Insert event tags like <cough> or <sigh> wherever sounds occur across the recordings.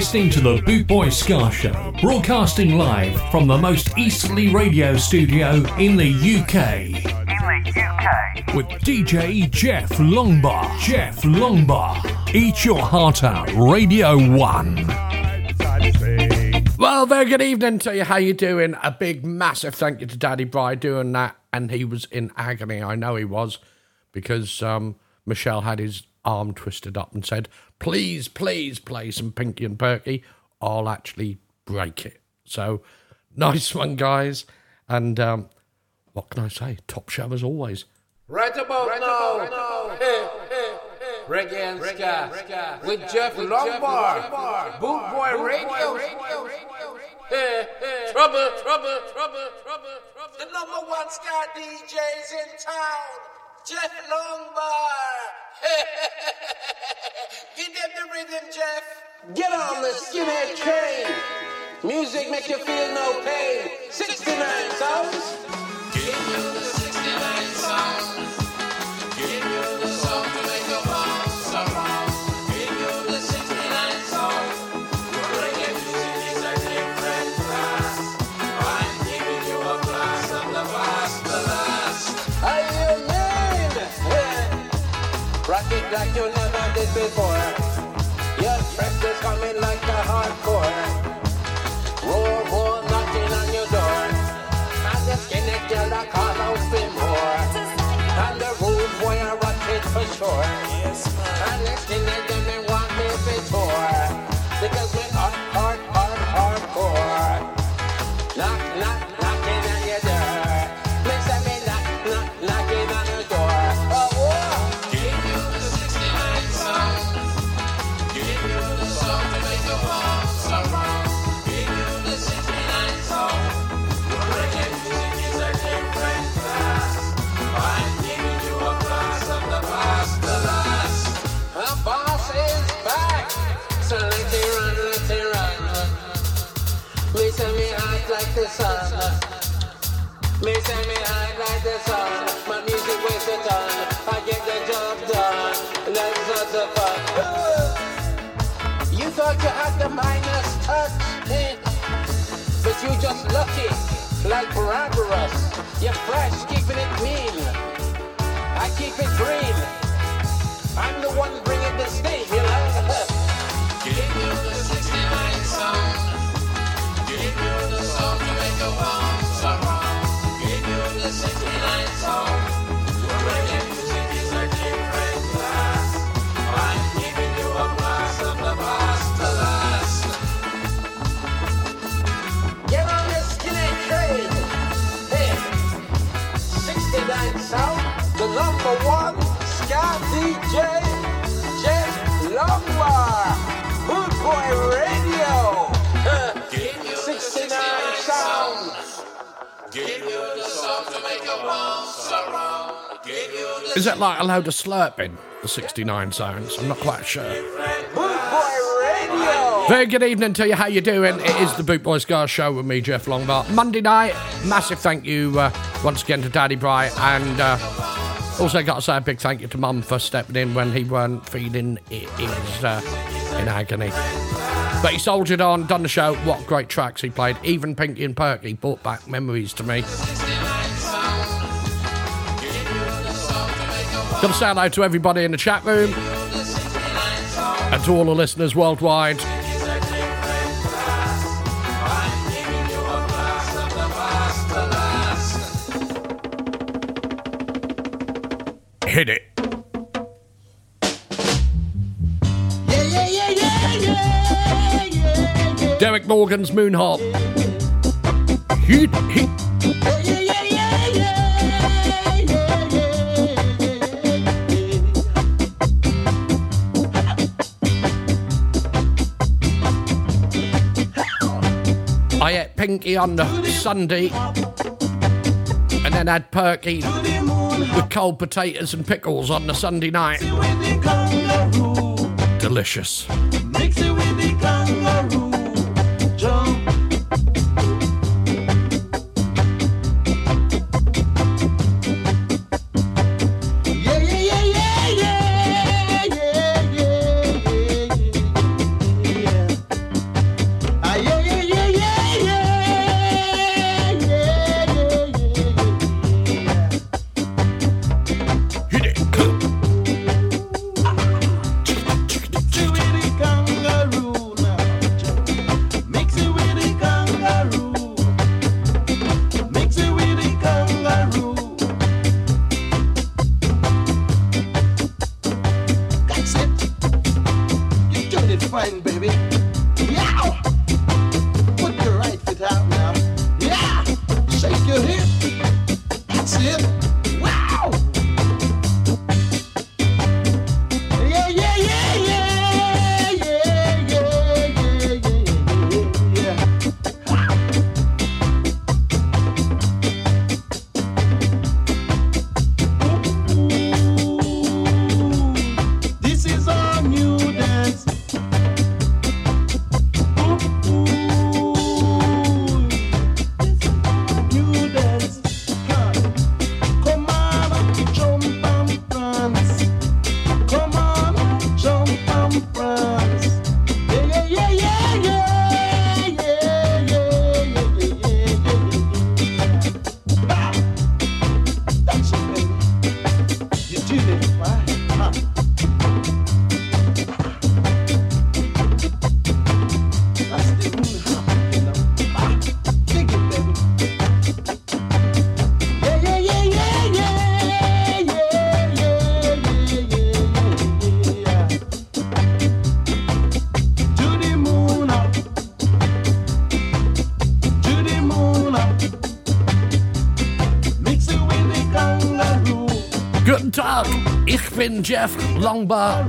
Listening to the Boot Boy Ska Show, broadcasting live from the most easterly radio studio in the UK. In the UK. With DJ Jeff Longbar. Jeff Longbar. Eat your heart out, Radio 1. Beside the sea. Well, very good evening to you. How you doing? A big, massive thank you to Daddy Bry doing that, and he was in agony. I know he was, because um, Michelle had his arm twisted up and said, "Please, please play some Pinky and Perky. I'll actually break it." So, nice one, guys. And um, what can I say? Top show as always. Right about now, Reggae and Ska with Jeff Lombard, Boot Boy Radio. Trouble, trouble, trouble, trouble, trouble. The number one Ska DJs in town, Jeff Lombard. <laughs> Give them the rhythm, Jeff. Get on the skinhead train. Music make you feel no pain. 69 sounds. Give you the 69 sounds. Like you never did before. Your friends is coming like a hardcore. Roar, roar, knocking on your door. And the skinny girl that call out for more. And the rude boy I rock it for sure. Yes, and the the. My music weighs a ton. I get the job done. And that's not the fun. You thought you had the minus touch, eh? but you just lucky, like Barbaros. You're fresh, keeping it mean. I keep it green. I'm the one bringing the steam, you. <laughs> Is that like a load of slurping? The 69 sounds. I'm not quite sure. Very good evening to you. How you doing? It is the Boot Boy Ska Show with me, Jeff Longbar. Monday night. Massive thank you uh, once again to Daddy Bright, and uh, also got to say a big thank you to Mum for stepping in when he weren't feeling it. Was uh, in agony. But he soldiered on, done the show. What great tracks he played. Even Pinky and Perky brought back memories to me. To say hello to everybody in the chat room and to all the listeners worldwide. Hit it. Derrick Morgan's Moonhop. Hit, hit. I ate pinky on the Sunday and then had perky with cold potatoes and pickles on the Sunday night. Delicious. Ich bin Jeff Longbar.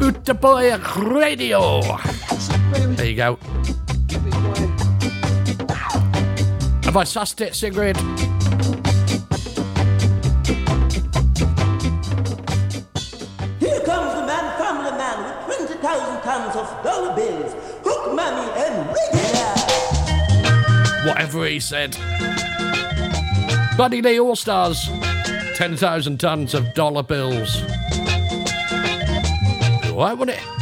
Utapoya Radio. There you go. Have I sussed it, Sigrid? Here comes the man, family man, with 20,000 tons of dollar bills. Hook, mammy, and regular. Whatever he said. Bunny Lee All Stars. 10,000 tons of dollar bills. Why would it?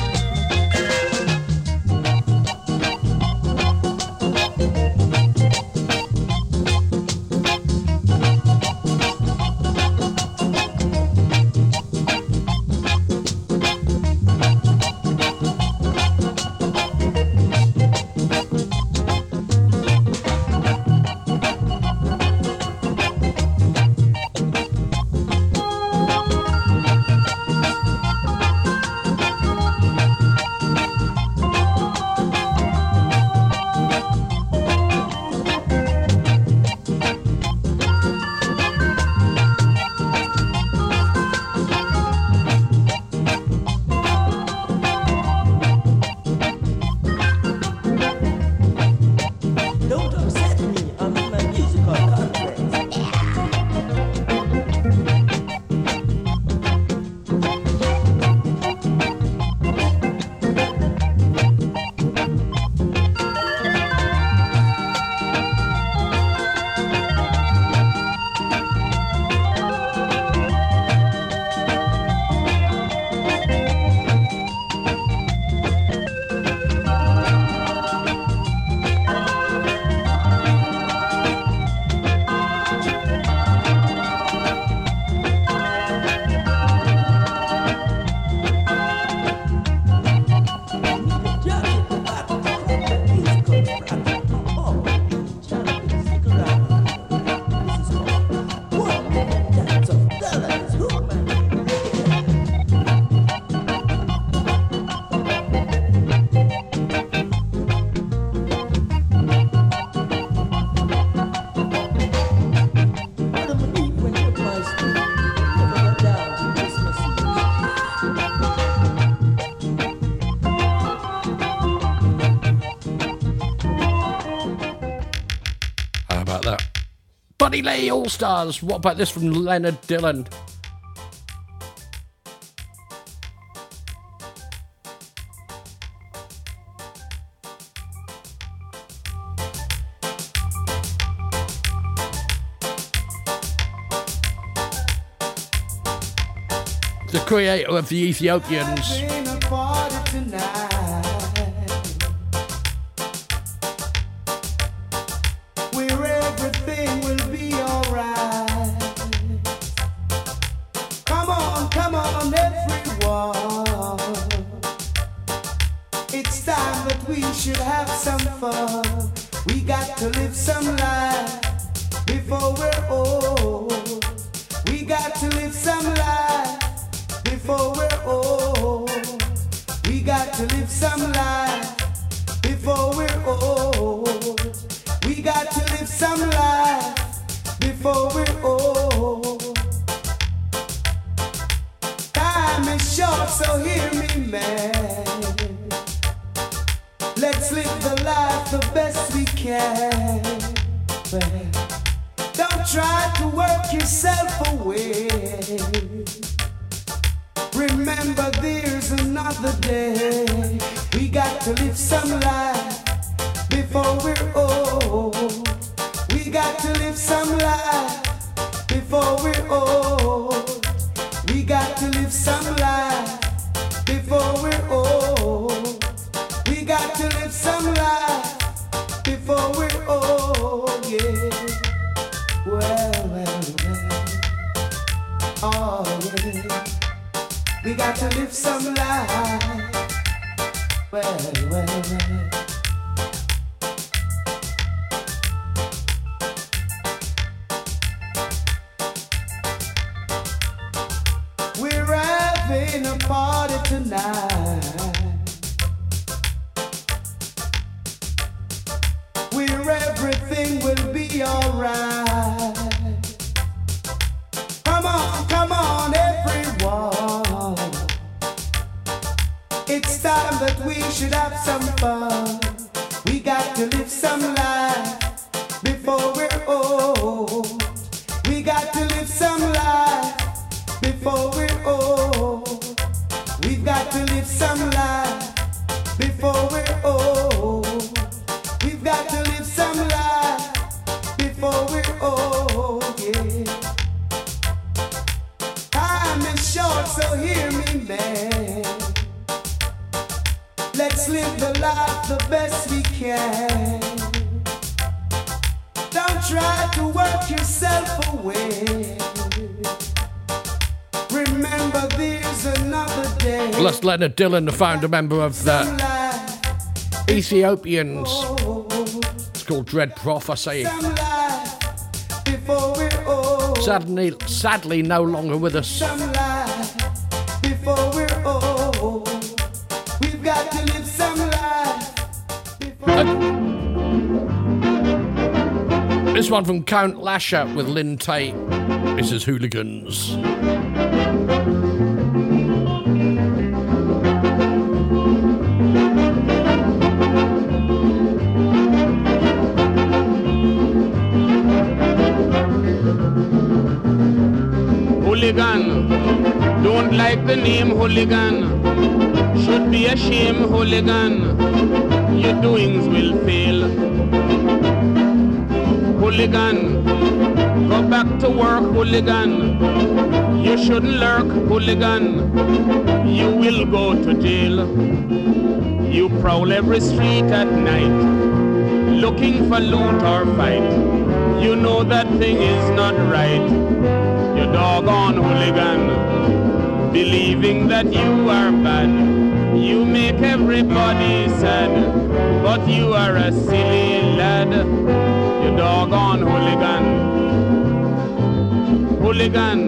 All Stars. What about this from Leonard Dillon? The creator of the Ethiopians. Got to live some life before we're old. We got to live some life before we're old. Time is short, so hear me, man. Let's live the life the best we can. Don't try to work yourself away. Remember, there's another day. We got to live some life before we're old. We got to live some life before we're old. We got to live some life before we're old. We got to live some life before we're old. Yeah. Well, well, well. Oh, yeah. We got to live some life. Well, well, well. Leonard the founder member of the Ethiopians. It's called Dread Prophecy. Sadly, sadly, no longer with us. This one from Count Lasher with Lynn Taitt. This is Hooligans. The name hooligan. Should be a shame, hooligan. Your doings will fail. Hooligan, go back to work, hooligan. You shouldn't lurk, hooligan. You will go to jail. You prowl every street at night, looking for loot or fight. You know that thing is not right. You doggone hooligan, believing that you are bad. You make everybody sad, but you are a silly lad. You doggone hooligan. Hooligan,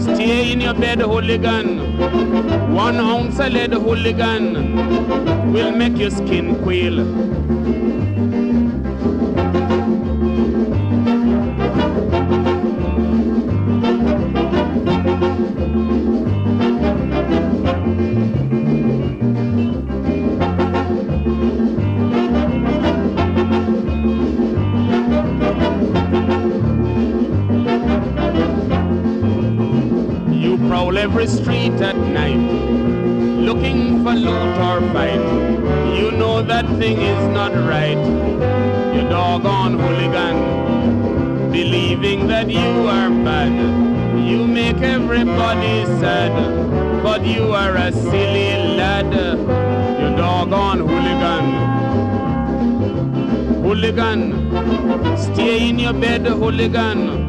stay in your bed, hooligan. One ounce of lead, hooligan, will make your skin quail. Every street at night, looking for loot or fight. You know that thing is not right. You doggone hooligan, believing that you are bad. You make everybody sad, but you are a silly lad. You doggone hooligan. Hooligan, stay in your bed, hooligan.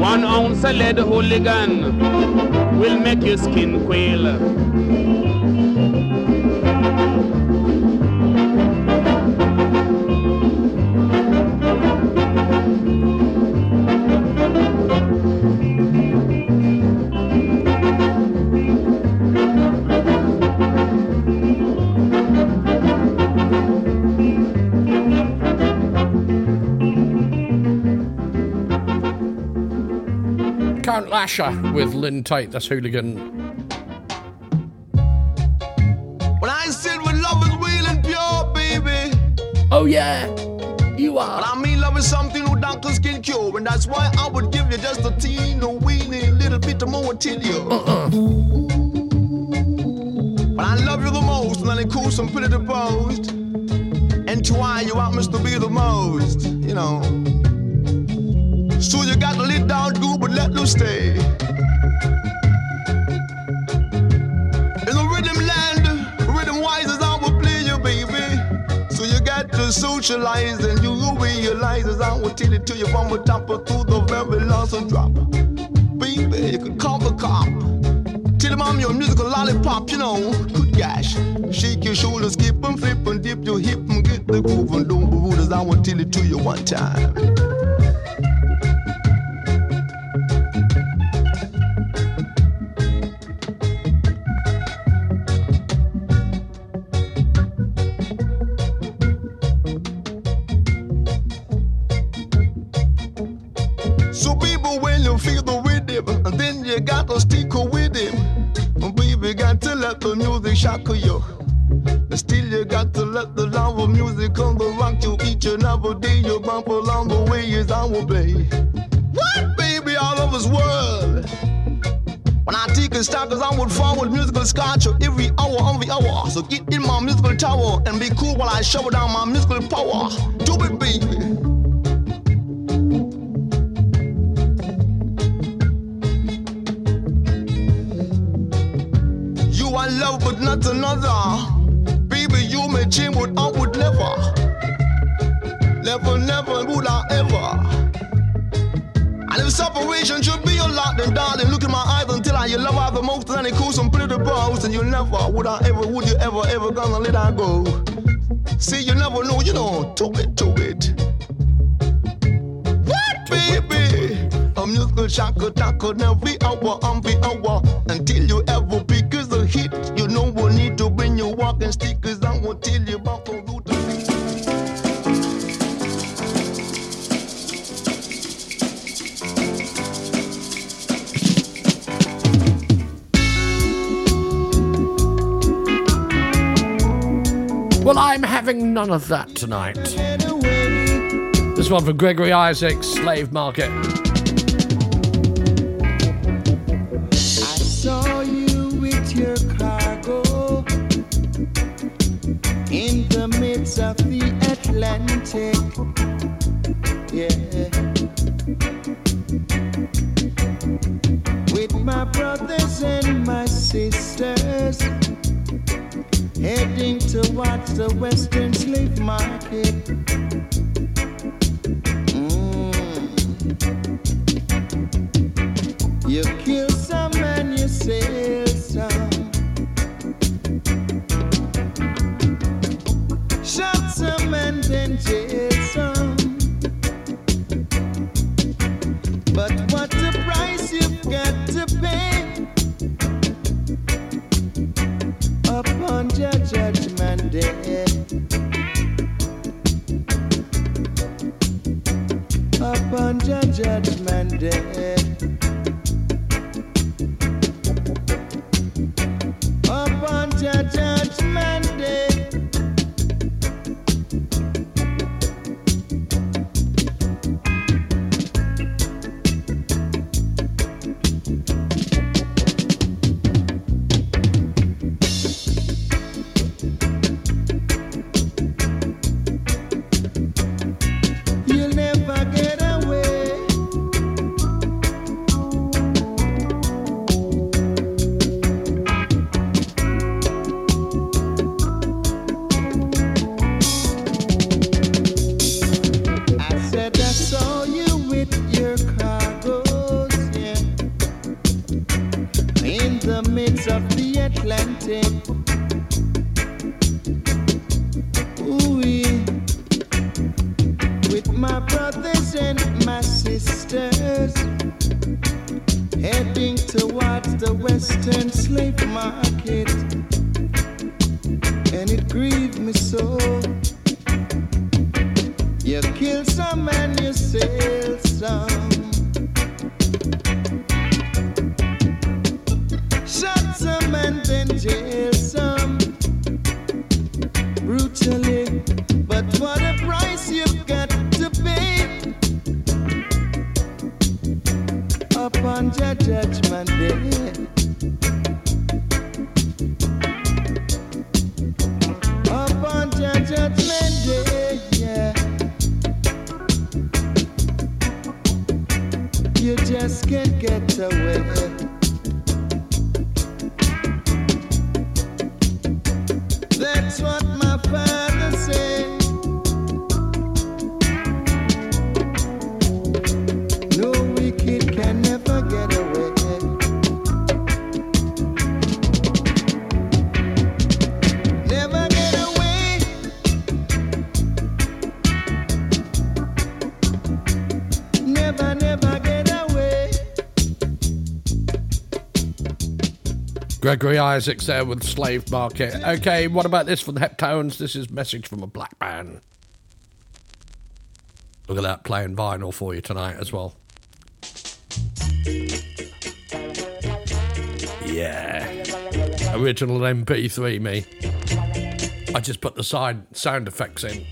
One ounce of lead, hooligan, will make your skin quail. Lasher with Lynn Tight. That's hooligan. When I said when love is real and pure, baby. Oh yeah, you are. But I mean love is something no doctors can cure, and that's why I would give you just a teeny weeny little bit of more till you. Uh-uh. But I love you the most, and then cool some pretty deposed. And to why you want me to be the most, you know. So you got to let down good, but let loose stay. Socialize and you will realize as I will tell it to you from the top of through the very last drop. Baby, you can call the cop. Tell him I'm your musical lollipop, you know. Good gosh. Shake your shoulders, skip and flip and dip your hip and get the groove and don't be rude as I will tell it to you one time. While down my musical musical shock attack on every hour, on um, the hour, until you ever pick is a hit. You know we need to bring your walking stickers. I will tell you about the. Well, I'm having none of that tonight. This one from Gregory Isaacs, Slave Market. With my brothers and my sisters heading towards the western slave market. Gregory Isaacs there with Slave Market. Okay, what about this for the Heptones? This is Message from a Black Man. Look at that playing vinyl for you tonight as well. Yeah. Original MP3, me. I just put the side sound effects in.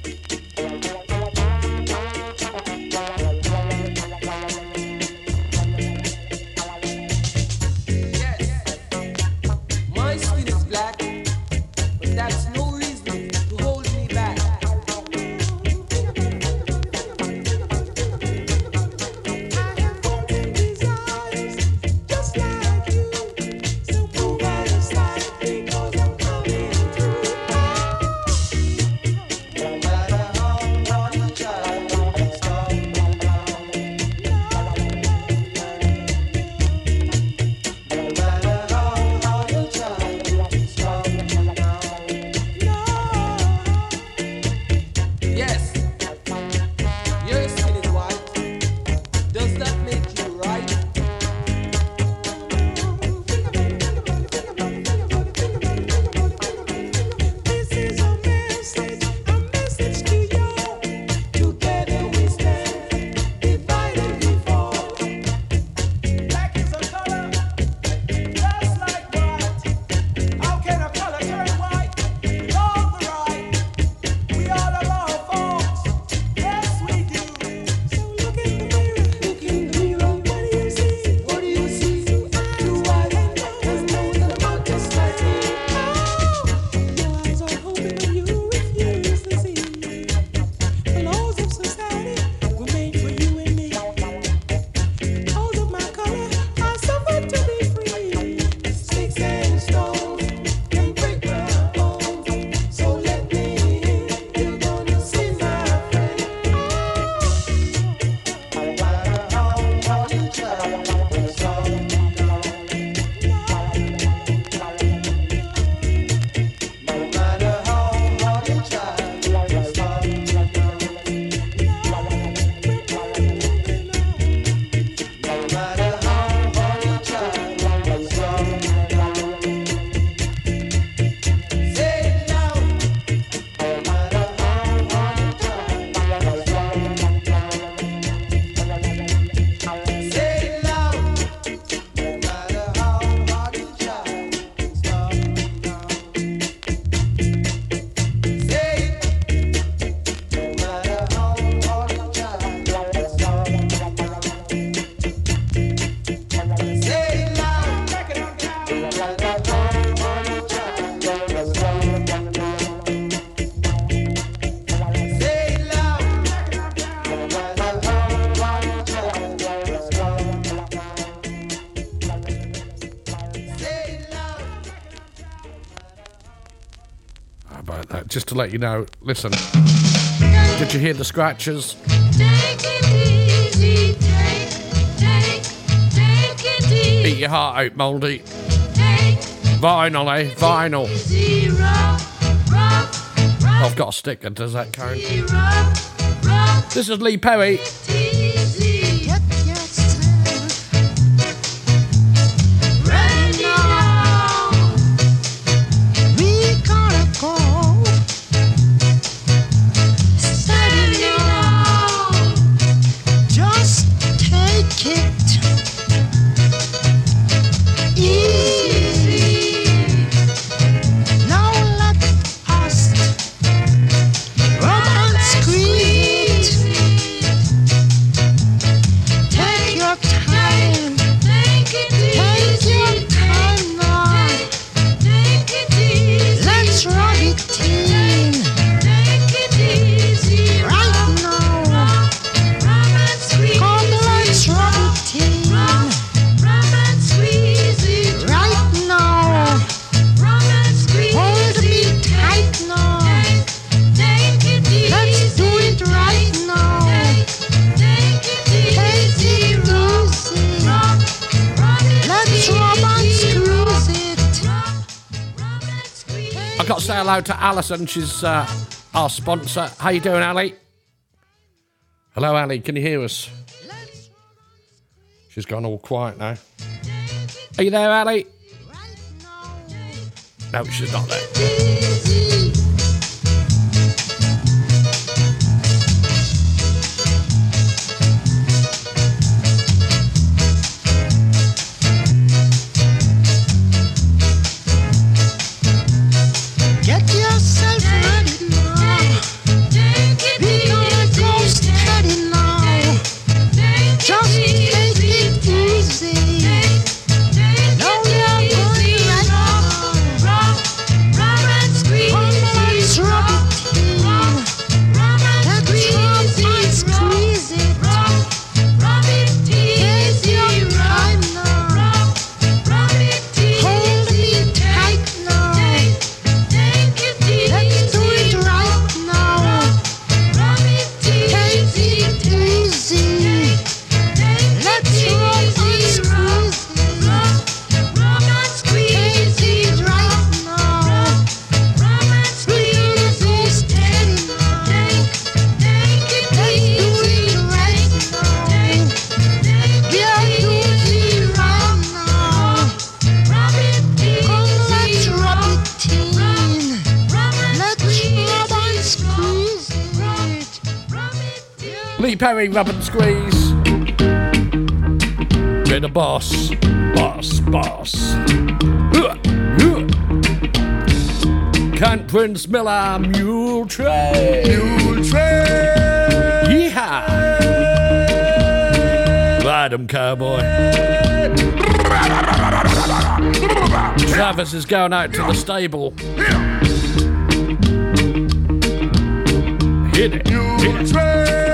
to let you know. Listen, did you hear the scratches? Beat your heart out, Mouldy. Vinyl, eh? Vinyl. I've got a sticker. Does that count? This is Lee Perry. hello to Alison. She's uh, our sponsor. How you doing, Ali? Hello, Ali. Can you hear us? She's gone all quiet now. Are you there, Ali? No, she's not there. Perry, rub and squeeze. Bit the boss, boss, boss. Count Prince Miller, Mule Train. Mule Train. Yeehaw. Ride 'em, cowboy. Travis is going out to the stable. Hit it. Hit it.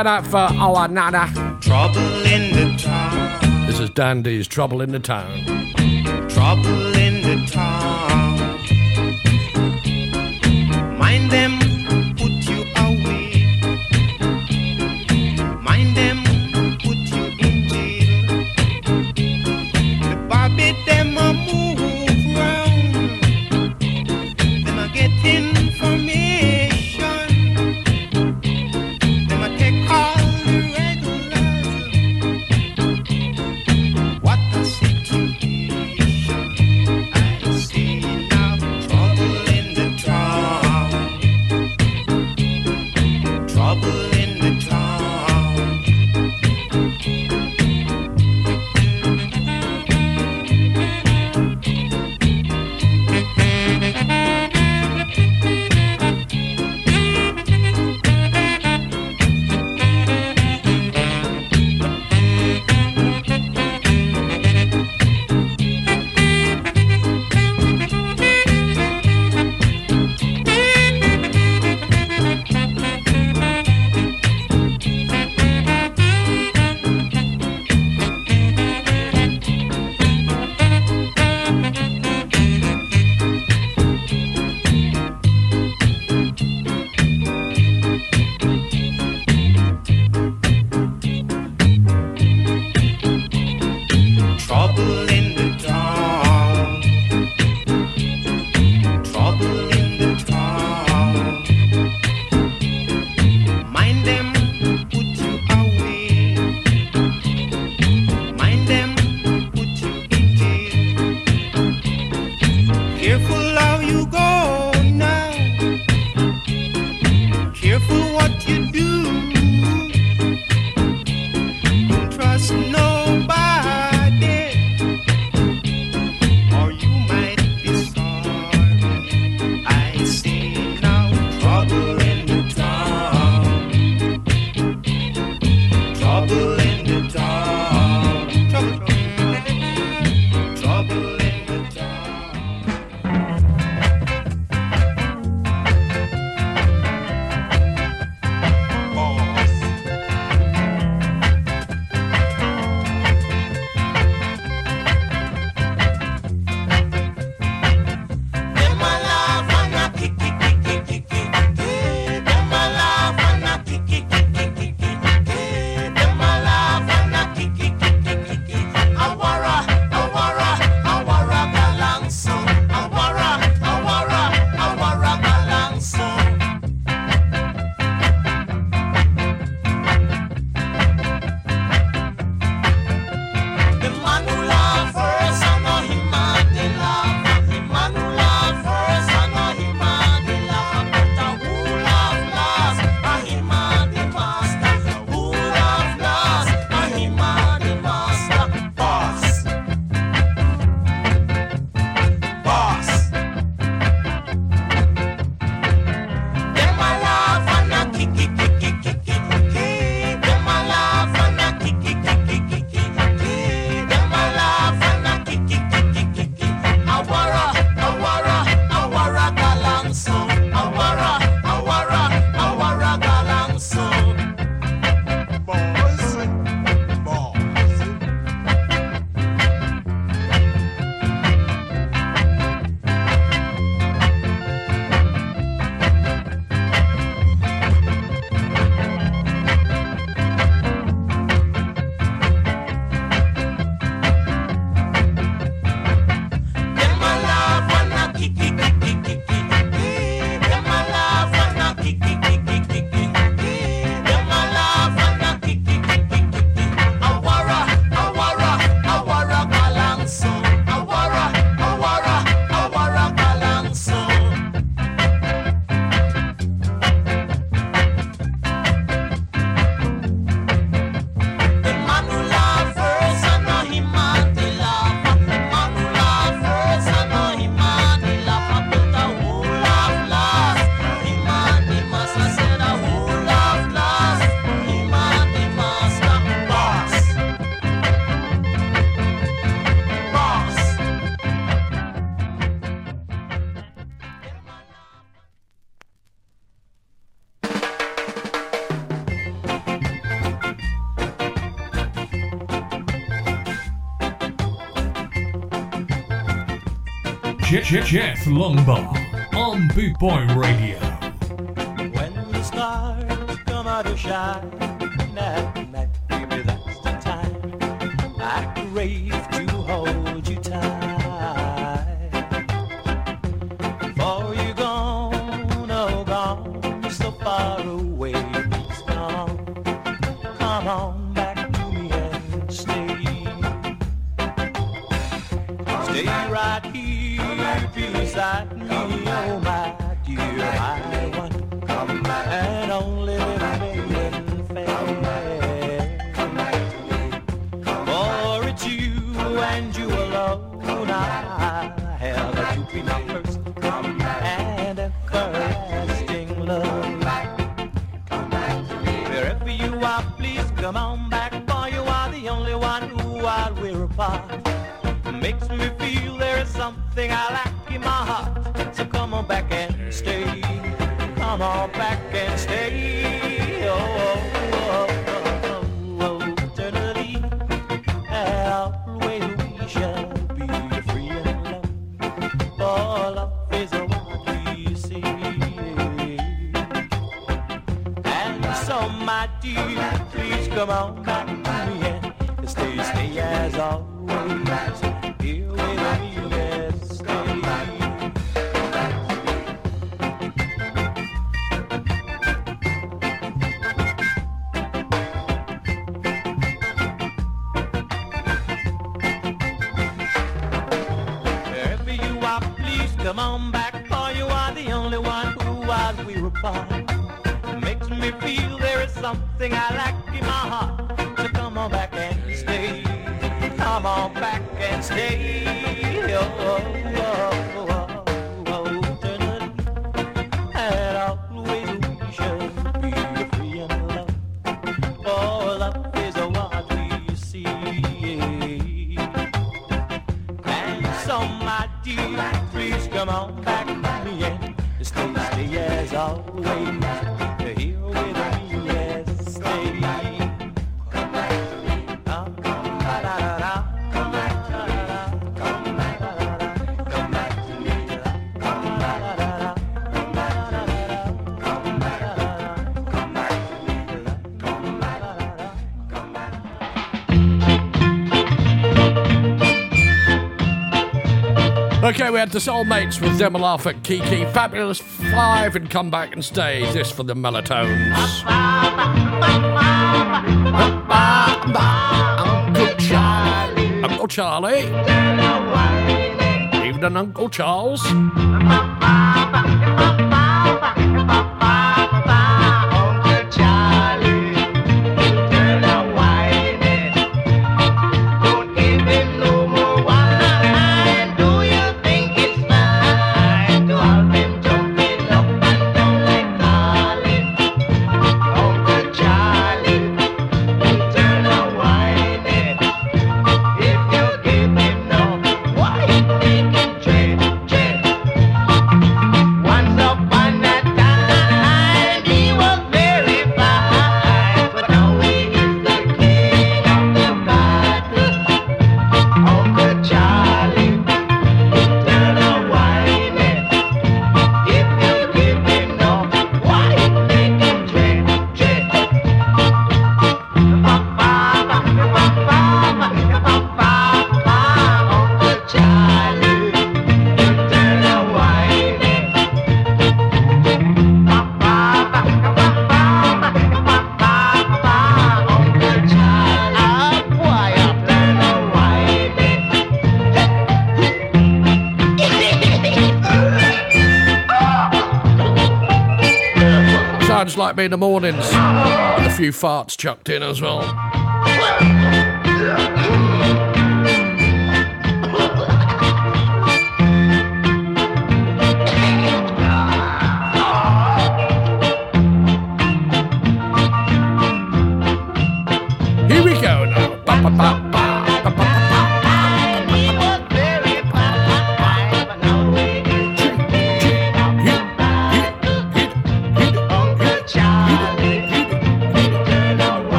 shout out for our Nana. Trouble in the town. This is Dandy's Trouble in the Town. Trouble Jeff, Jeff Longbar on Boot Boy Radio. When the stars come out of shine go we had the soulmates with Demolafik Kiki. Fabulous Five and come back and stay. this for the Melatones. Uncle Charlie. Uncle Charlie. Even an Uncle Charles. like me in the mornings. And a few farts chucked in as well.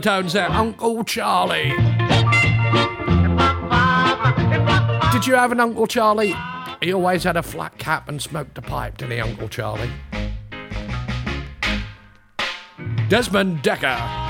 tones there, Uncle Charlie. Did you have an Uncle Charlie? He always had a flat cap and smoked a pipe, didn't he, Uncle Charlie? Desmond Dekker.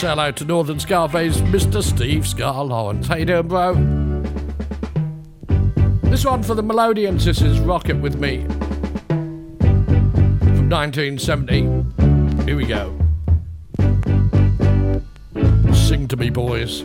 hello to Northern Scarface, Mr. Steve Scarlowens. How you doing, bro? This one for the Melodians. This is Rocket With Me from 1970. Here we go. Sing to me, boys.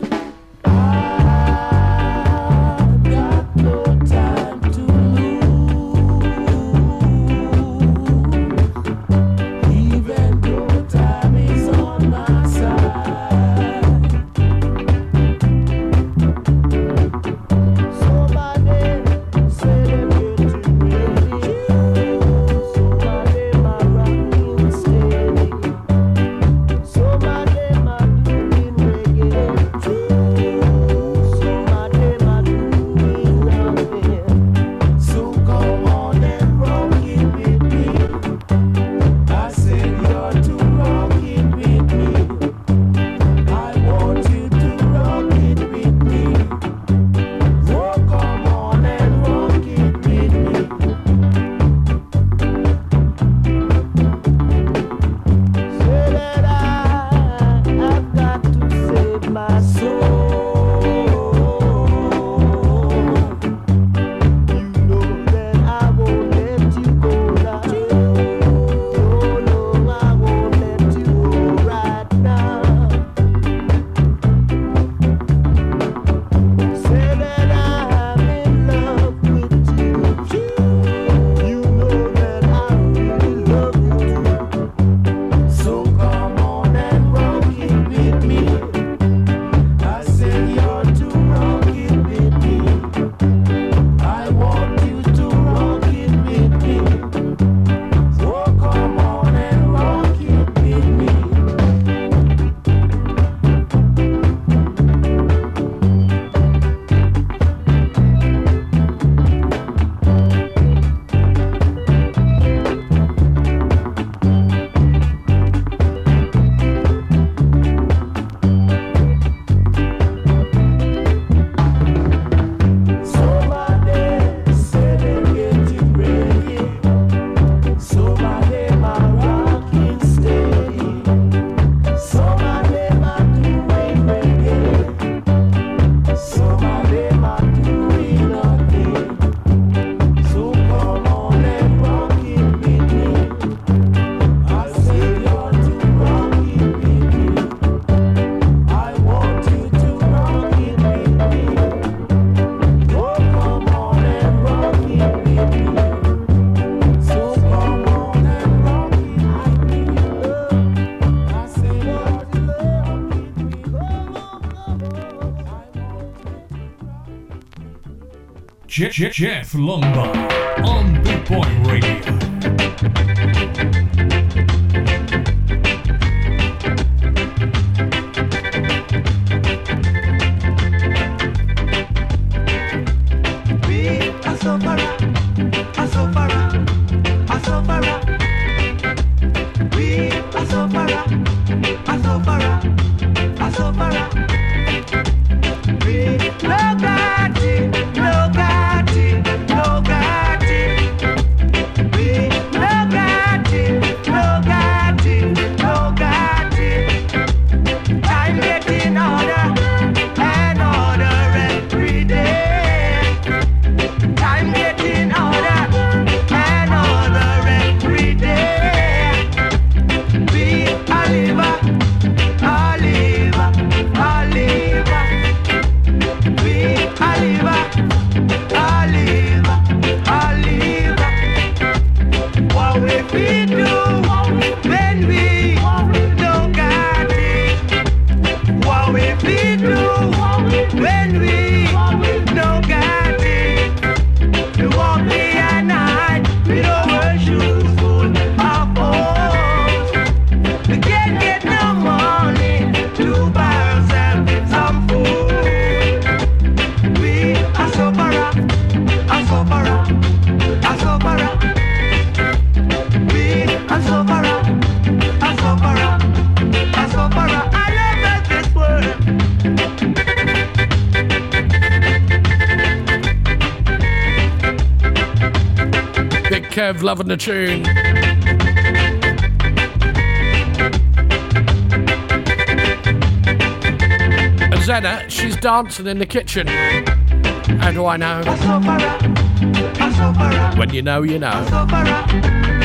Je- Je- Jeff Longbar on Bootboy Radio. Loving the tune. And Zena, she's dancing in the kitchen. How do I know? A sufferer, a sufferer. When you know, you know.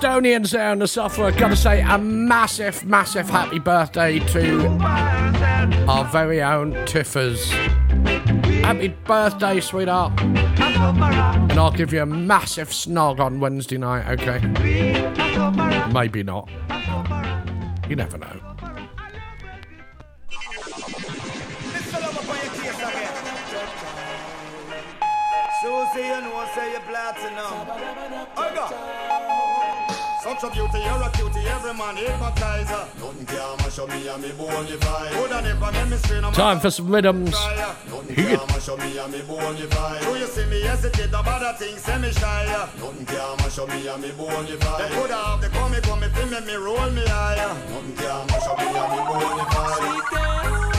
Full. Kingstonians there on the software. Gotta say a massive, massive happy birthday to our very own Tiffers. Happy birthday, sweetheart. And I'll give you a massive snog on Wednesday night, okay? Maybe not. You never know. Susie, you know, say you're platinum. Such a beauty, you're a cutie, every man hypnotizer. Nothing can mash up me and me bonify. Coulda never make me strain on Time for some rhythms. Nothing Hit it. can mash up me and me bonify. Do you see me hesitate about that thing, say me shy. Nothing can mash up me and me bonify. They coulda the come, come, feel me, me roll me higher. Nothing can mash up me and me bonify.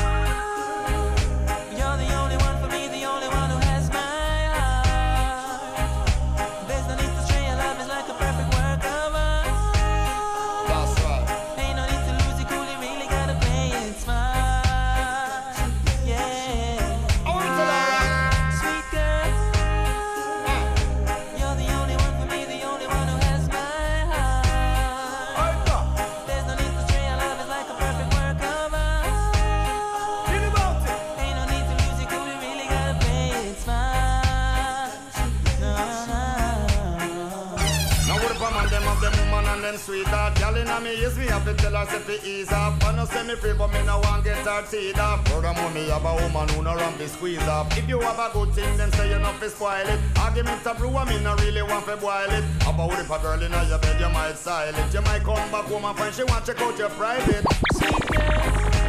Sweetheart Girl inna me ears me have to tell her say fi ease off I no say me free but me no want get her teeth off Furthermore me have a woman who no run fi squeeze off If you have a good thing then say you no fi spoil it. Argument a brew and me no really want fi boil it. About if a girl inna your bed you might style it. You might come back home and find she want check out your private. You're the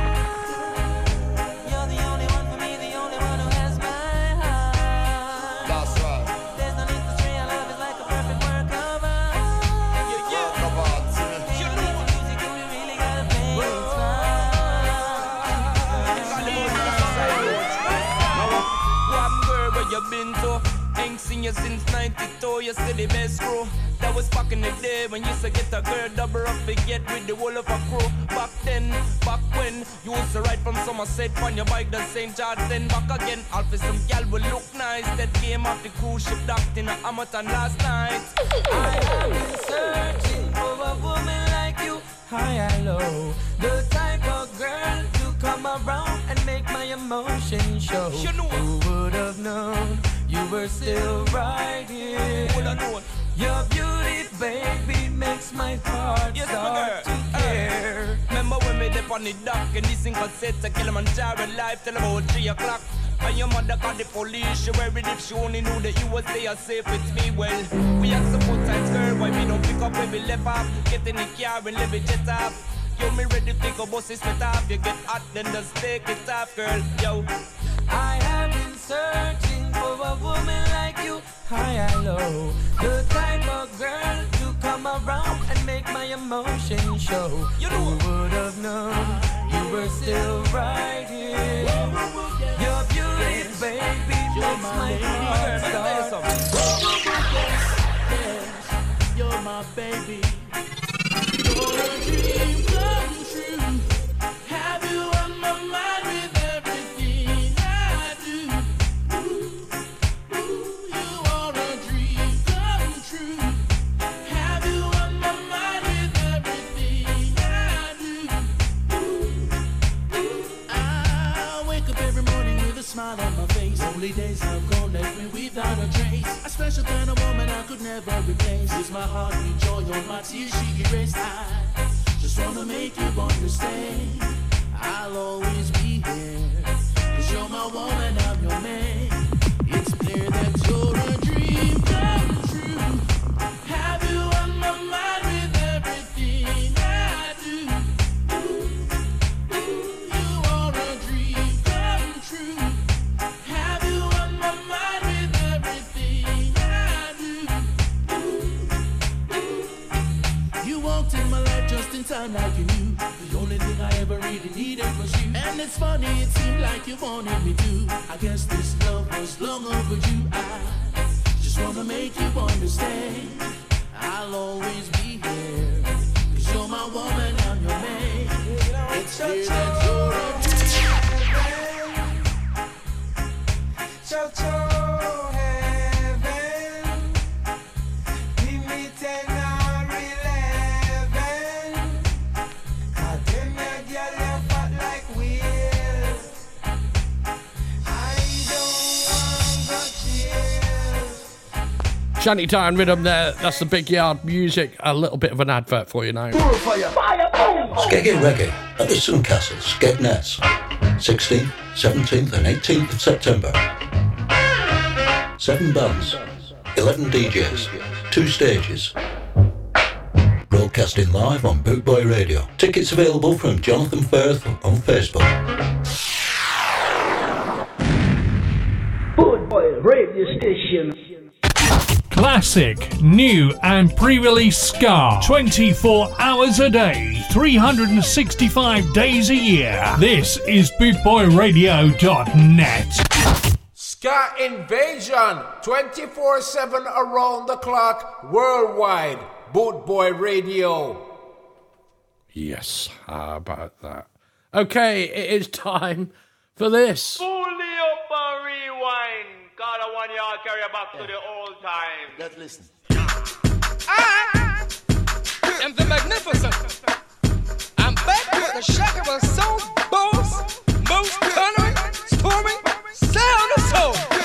seen you since 92, you still the best crew. That was back in the day when you used to get a girl double up get with the whole of a crew. Back then, back when you used to ride from Somerset on your bike the St. George, then back again. All for some gal will look nice. That came off the cruise ship docked in a Hamilton last night. I have been searching for a woman like you, high and low. The type of girl to come around and make my emotions show. Who would have known you were still right here? Your beauty, baby, makes my heart Yes, start to care. Remember when we dip on the dock and this single set to Kilimanjaro live till about 3 o'clock. And your mother called the police, she worried if she only knew that you was there safe with me. Well, we had some good times, girl, why we don't pick up when we left off? Get in the car and leave it jet off. Yo, me ready to take a bus, it's split off. You get hot, then just take it off, girl. Yo, I have been searching for a woman like you, high and low. The type of girl to come around and make my emotions show. You know Who would have known you were still right here? Your beauty, baby, makes my heart start. Yes, You're my baby. You're a dream never replace. Is my heart with joy on my tears she erased. I just wanna make you understand. I'll always be here. Cause you're my woman, I'm Shantytown rhythm there. That's the big yard music. A little bit of an advert for you now. Skeggy Reggae at the Suncastle, Skegness. 16th, 17th and 18th of September. Seven bands, 11 DJs, two stages. Broadcasting live on Bootboy Radio. Tickets available from Jonathan Firth on Facebook. Classic, new, and pre release Ska. 24 hours a day, 365 days a year. This is BootboyRadio.net. Ska Invasion 24 7 around the clock worldwide. Bootboy Radio. Yes, how about that? Okay, it is time for this. Fully up and rewind. God, I want y'all carry you back to the old times. Let's listen. Ah! I am the magnificent. I'm back with the shakable soul boss, most thundering, storming, sound of soul.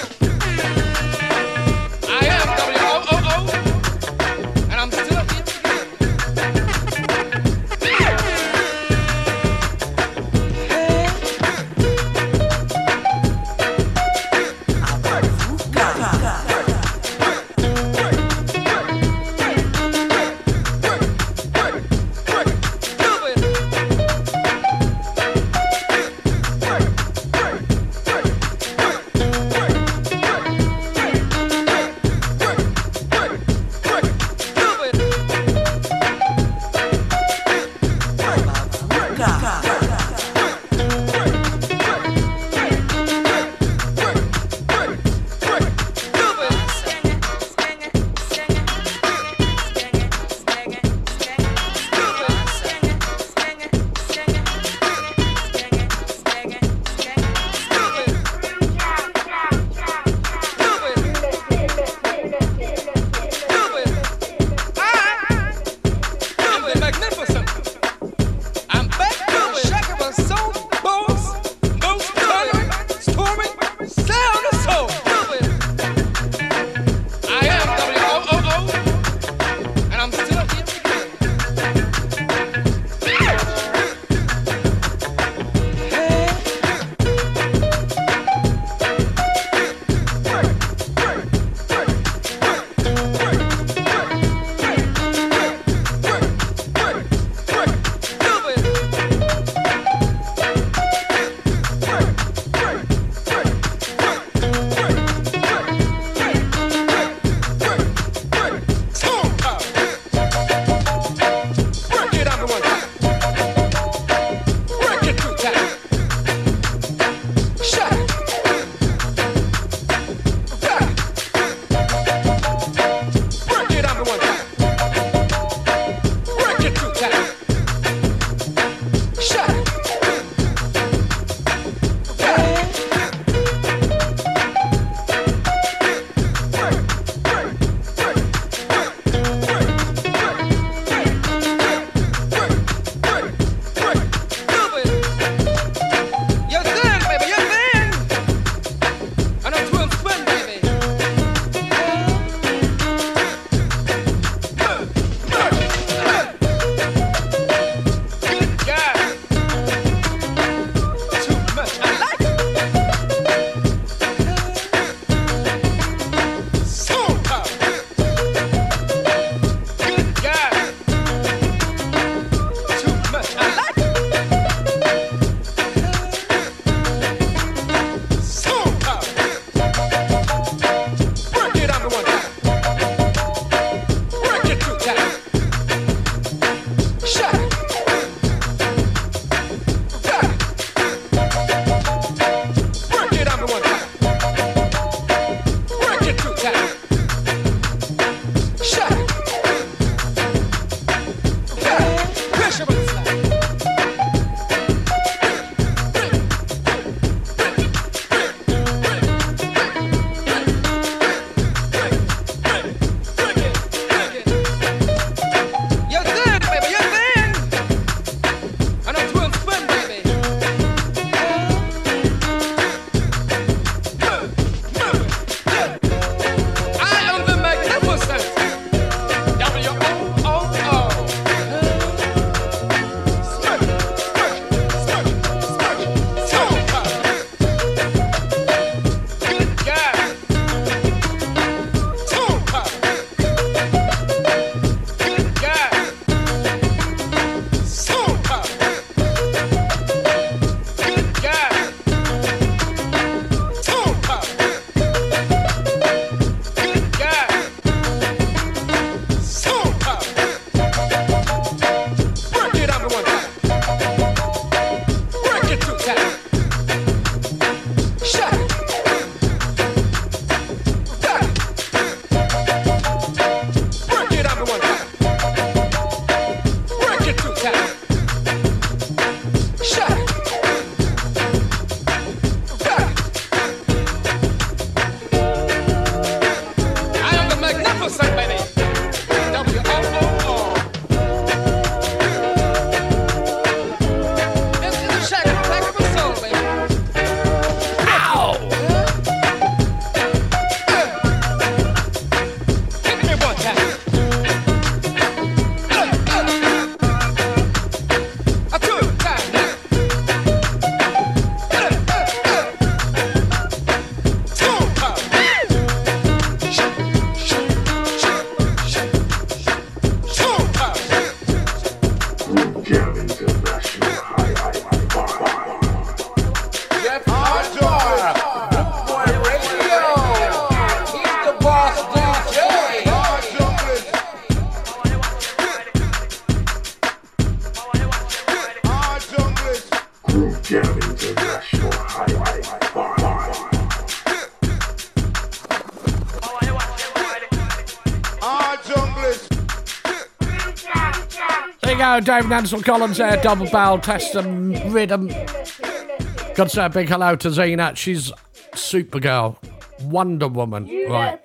There you go, Dave and Ansell Collins there, double barrel test and rhythm. Got to say a big hello to Zena. She's Supergirl, Wonder Woman, right?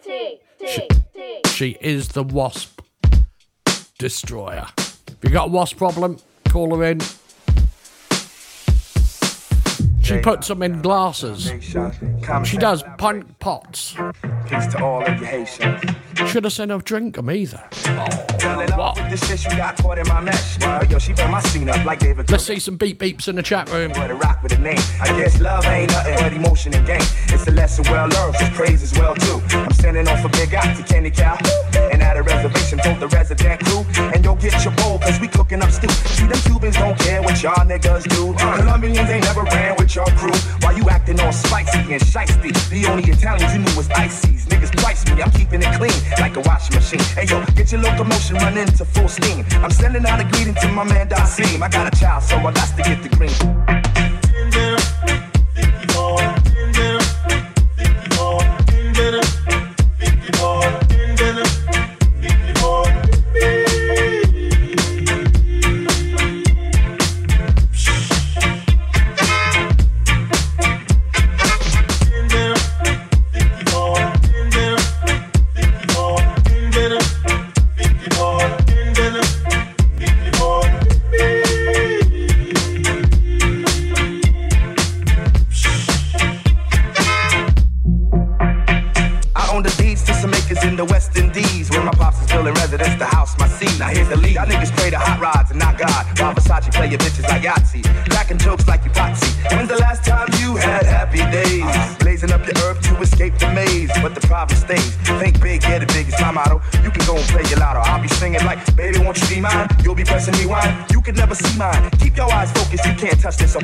She, she is the Wasp Destroyer. If you got a Wasp problem, call her in. She puts uh, them in glasses. She does punk pots. Peace to all of you Haitians. Should have said no drink them either. Tell it off with this shit you got caught in my mesh. But yo, she burn my scene up like David. Let's see some beep beeps in the chat room. Boy, to rock with a name. I guess love ain't nothing but emotion and game. It's a lesson well learned, praise is well too. I'm sending off a big out to Kenny Cow. And at a reservation, told the resident crew. And yo, get your bowl, cause we cooking up stew. See, them Cubans don't care what y'all niggas do. Colombians ain't never ran with your crew. Why you acting all spicy and? The only Italians you knew was ices. Niggas twice me, I'm keeping it clean like a washing machine. Hey yo, get your locomotion running to full steam. I'm sending out a greeting to my man Dasim. I got a child, so I got to get the green.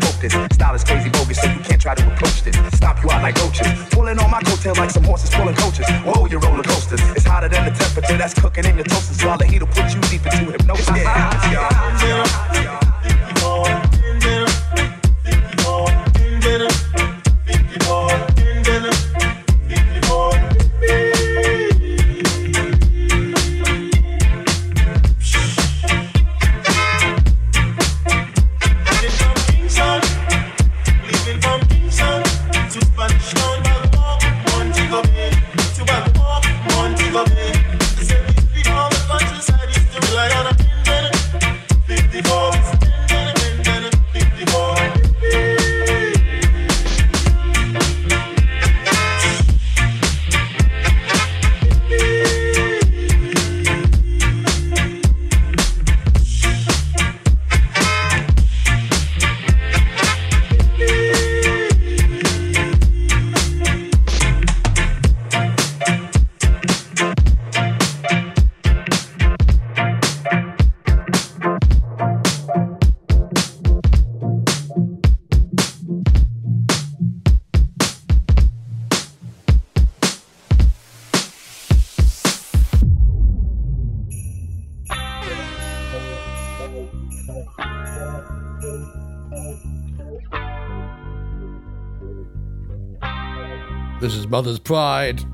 This. Style is crazy bogus, so you can't try to approach Mother's Pride.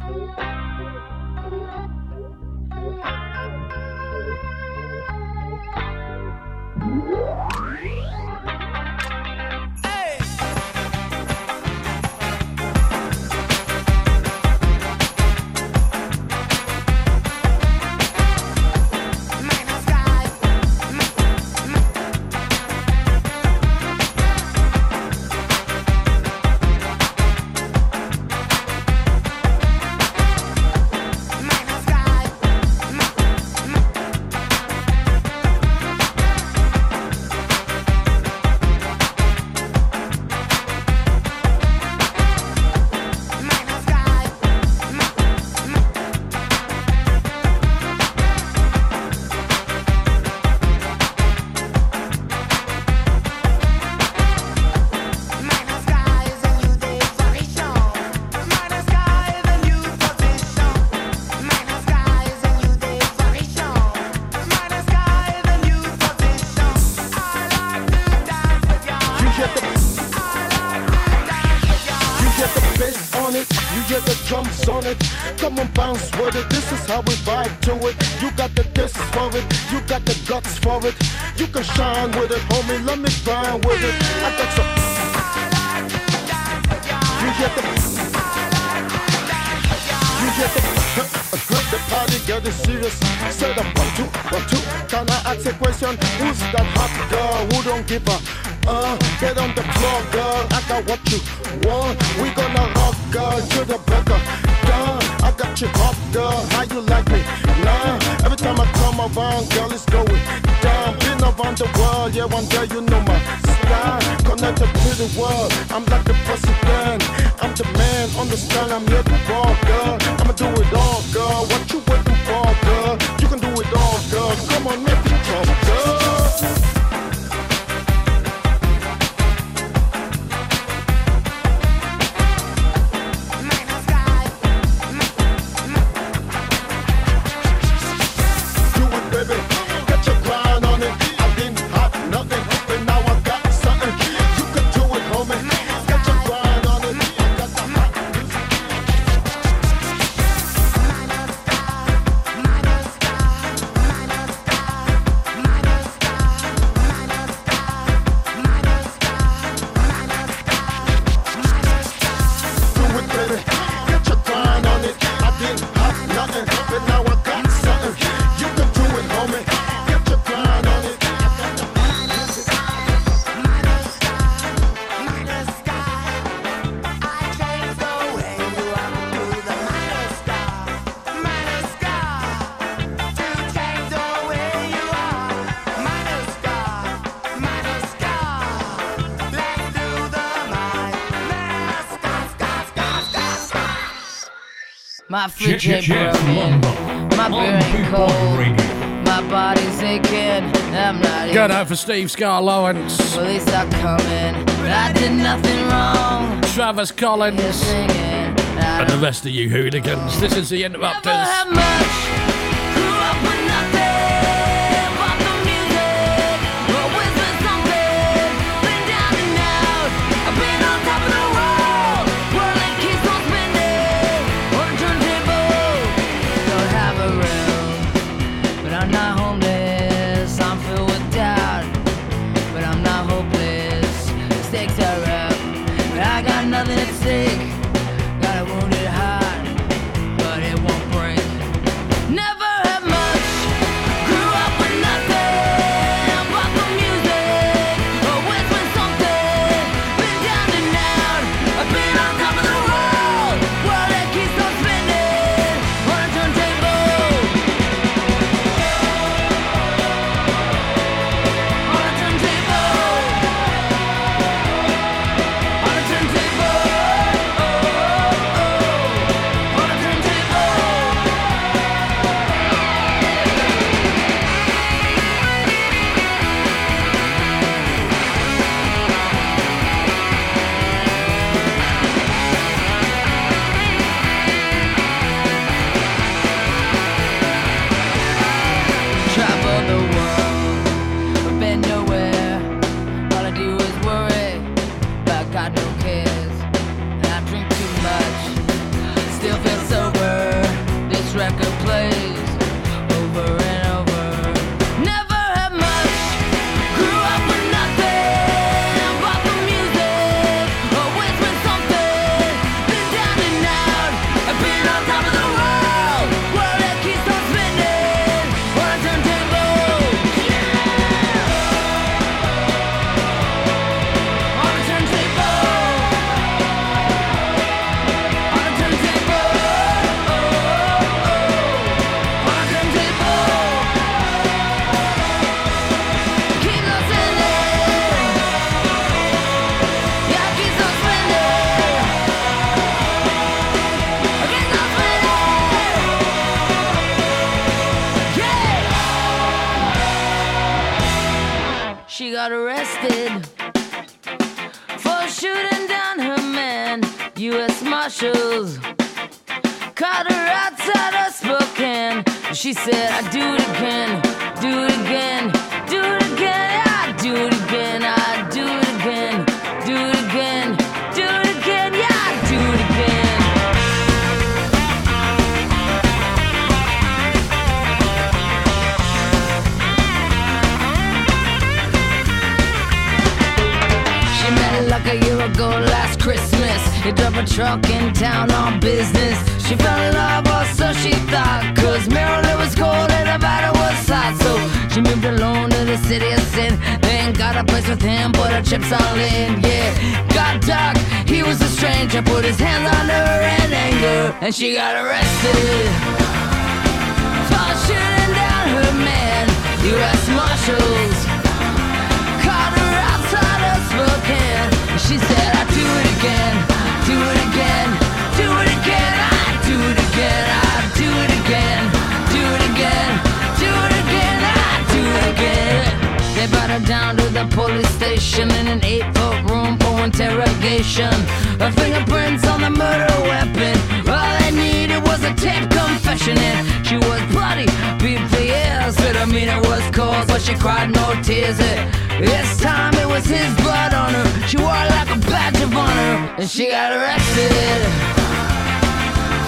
My fridge ain't broken. My beer ain't cold. My body's aching. I'm not Good out for Steve Ska Lawrence. Police are coming. I did nothing wrong. Travis Collins. And the rest of you hooligans. This is the Interrupters. Like a year ago last Christmas. He drove a truck in town on business. She fell in love, or so she thought. Cause Maryland was cold and Nevada was hot. So she moved alone to the city of sin. Then got a place with him, put her chips all in. Yeah, got dark, he was a stranger. Put his hands on her in anger, and she got arrested. For shooting down her man, U.S. Marshals She said, I do it again, do it again, do it again, I do it again, Brought her down to the police station in an eight-foot room for interrogation. Her fingerprints on the murder weapon. All they needed was a tape confession, and she was bloody, beat for years. But I mean, it was cold, but she cried no tears. And this time it was his blood on her. She wore it like a badge of honor, and she got arrested oh,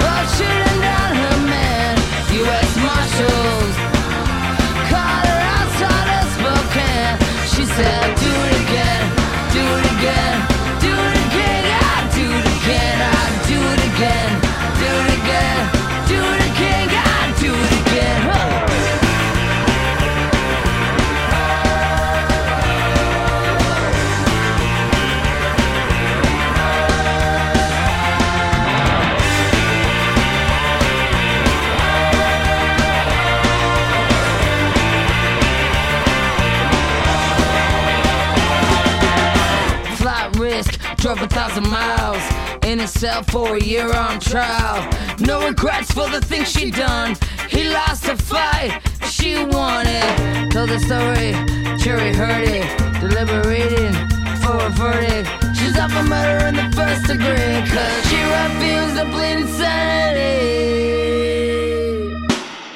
for shooting down her man. U.S. Marshals said, Do it again, do it again, drove a thousand miles in a cell for a year on trial. No regrets for the things she done. He lost a fight, she won it. Told the story, jury heard it, deliberating for a verdict. She's up for murder in the first degree, cause she refused to plead insanity.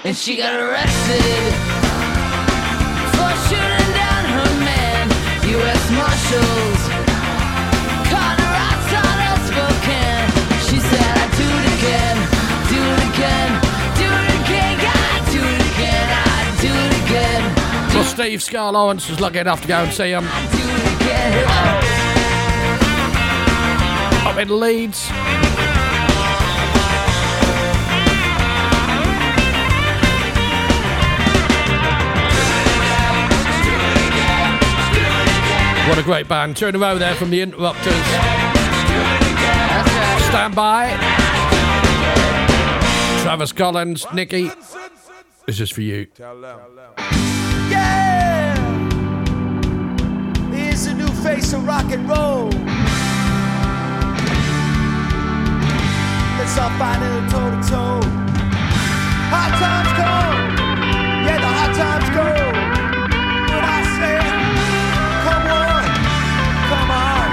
And she got arrested for shooting down her man, U.S. Marshals. Steve Ska Lawrence was lucky enough to go and see him up in Leeds. What a great band. Two in a row there from the Interrupters. Stand by. Travis Collins, Nicky. This is for you. Face of rock and roll. Let's all fight it toe to toe. Hard times come. Yeah, the hard times go. When I say, come on, come on.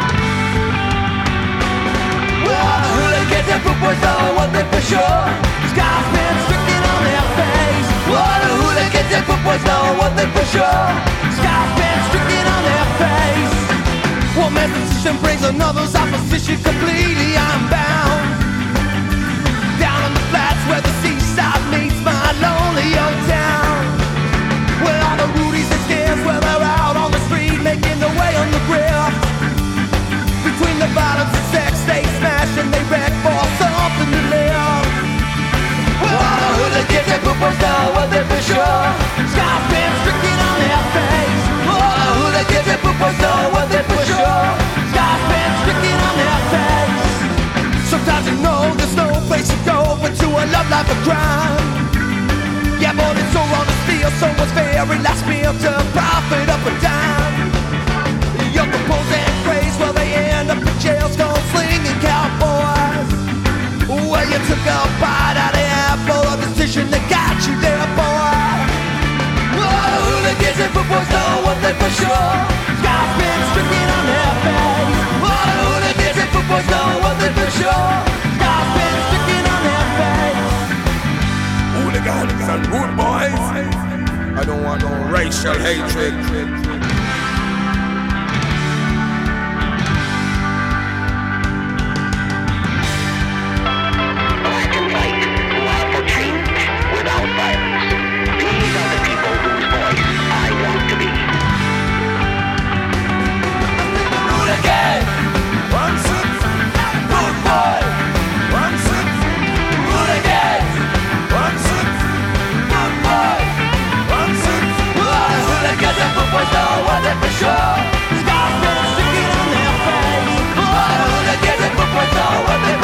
Well, all the hooligans and footboys know one thing for sure. Scar's been stricken on their face. Well, the hooligans and footboys know one thing for sure. Scar's been stricken on their face. One man's position brings another's opposition completely. I'm bound. I don't want no racial hatred. always know for sure. Scars sticking in their face. I wanna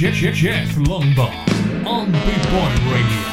Jeff, Jeff, Jeff Longbar on Big Boy Radio.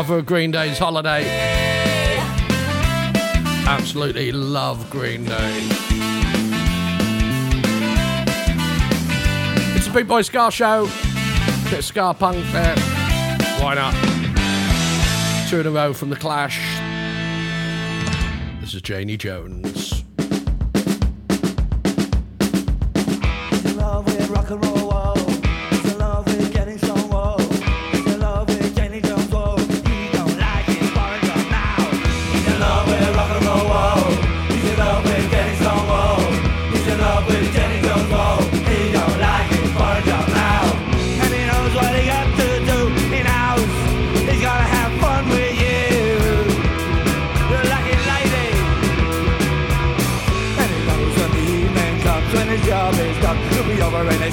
cover of Green Day's Holiday. Absolutely love Green Day. It's a Big Boy Ska show. A bit of Ska Punk there. Why not? Two in a row from The Clash. This is Janie Jones.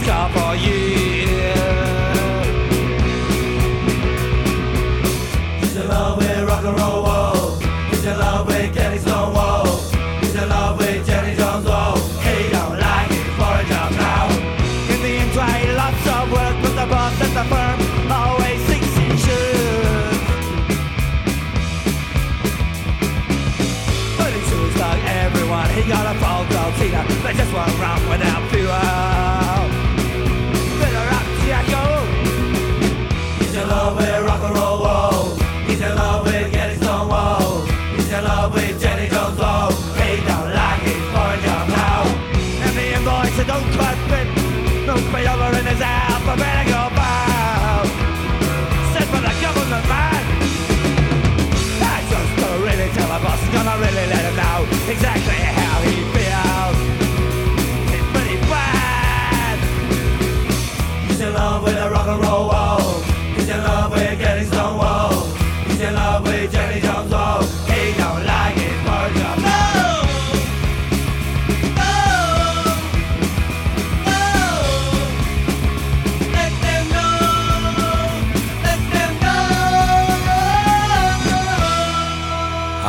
life for you. He's in love with rock and roll. He's in love with Kenny Stone. Whoa. He's in love with Janie Jones. Whoa. He don't like it for a job now. In the end, try lots of work, but the boss at the firm always thinks he should. But he shoots like everyone. He got a phone call, Tina. They just won't run without fewer.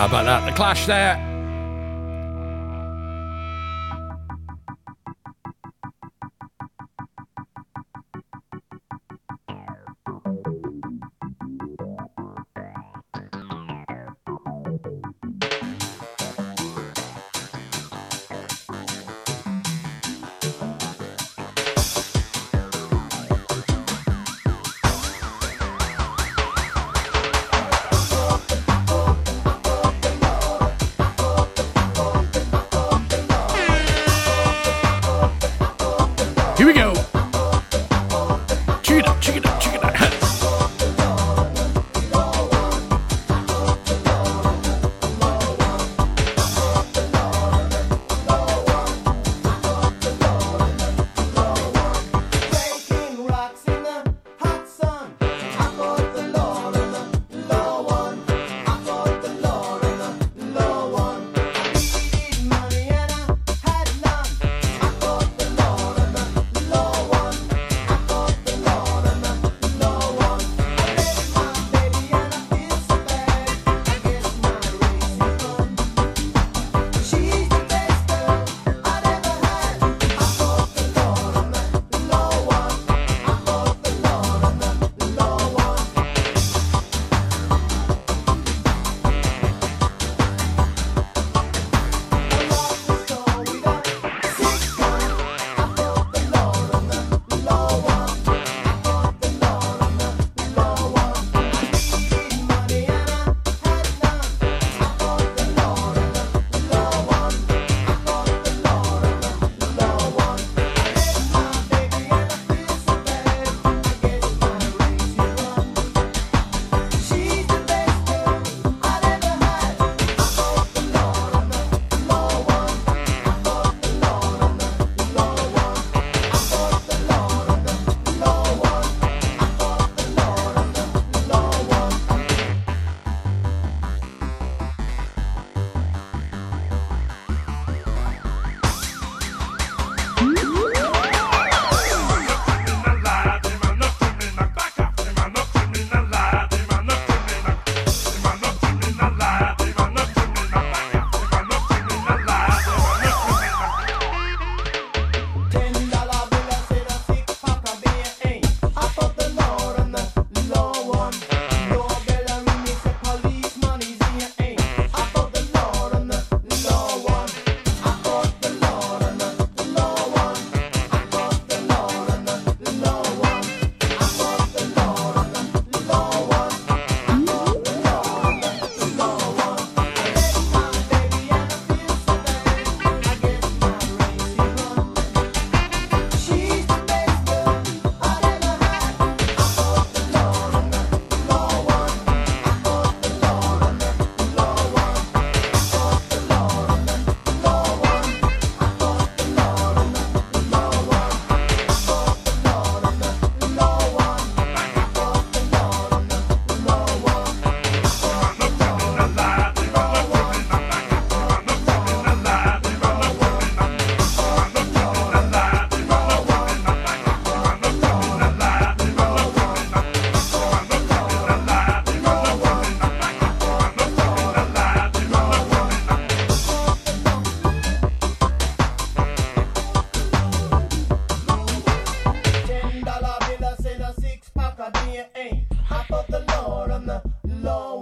about that? The Clash there.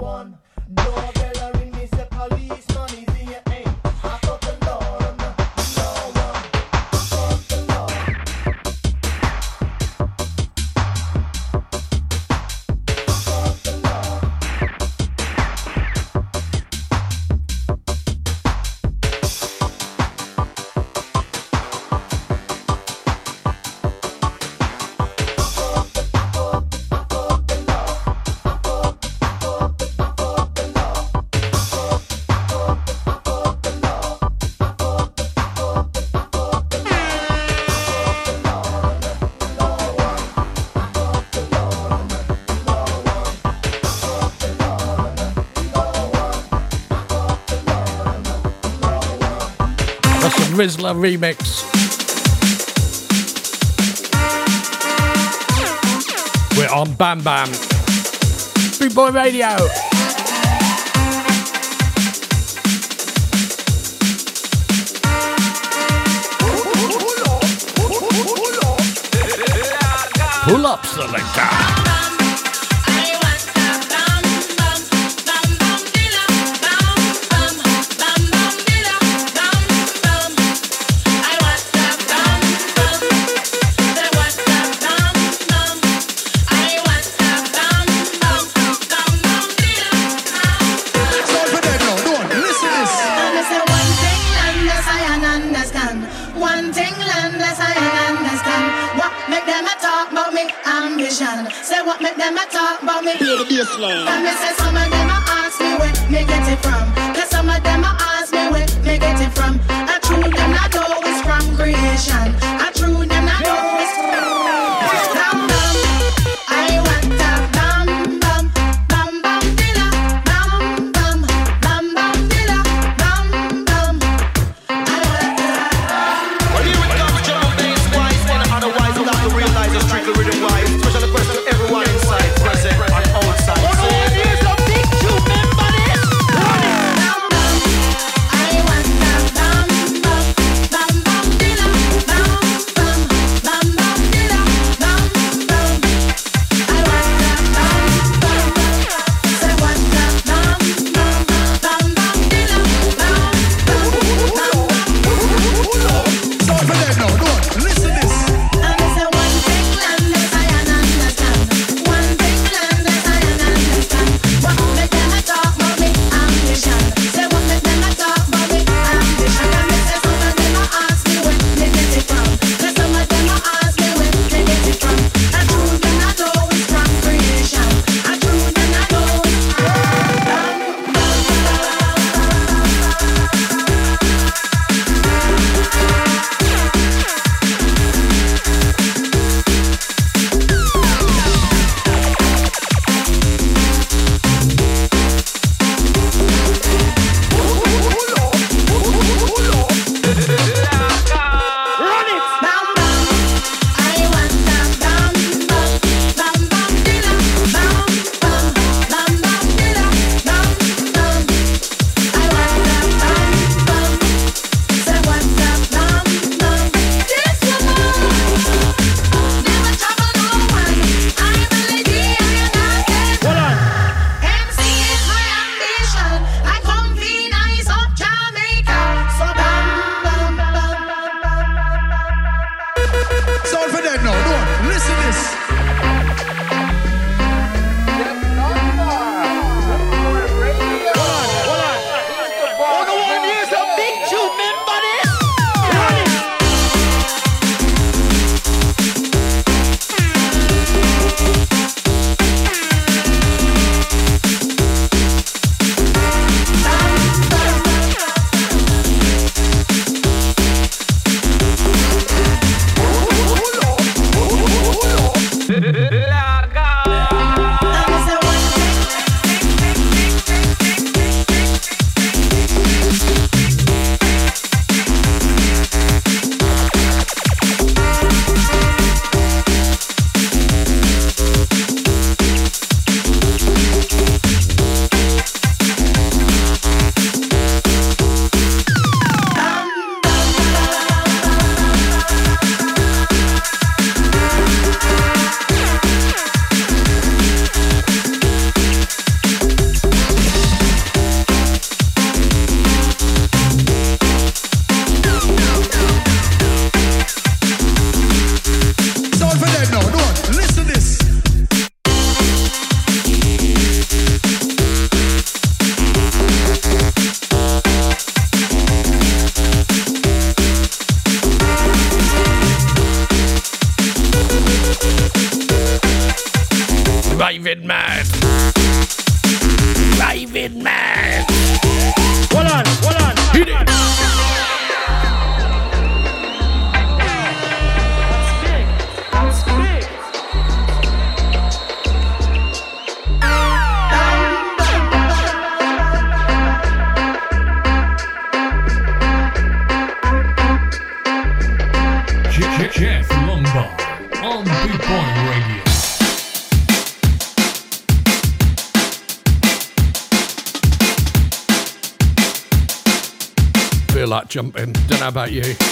one. Rizzler remix. We're on Bam Bam. Big Boy Radio. Pull up selector. About you.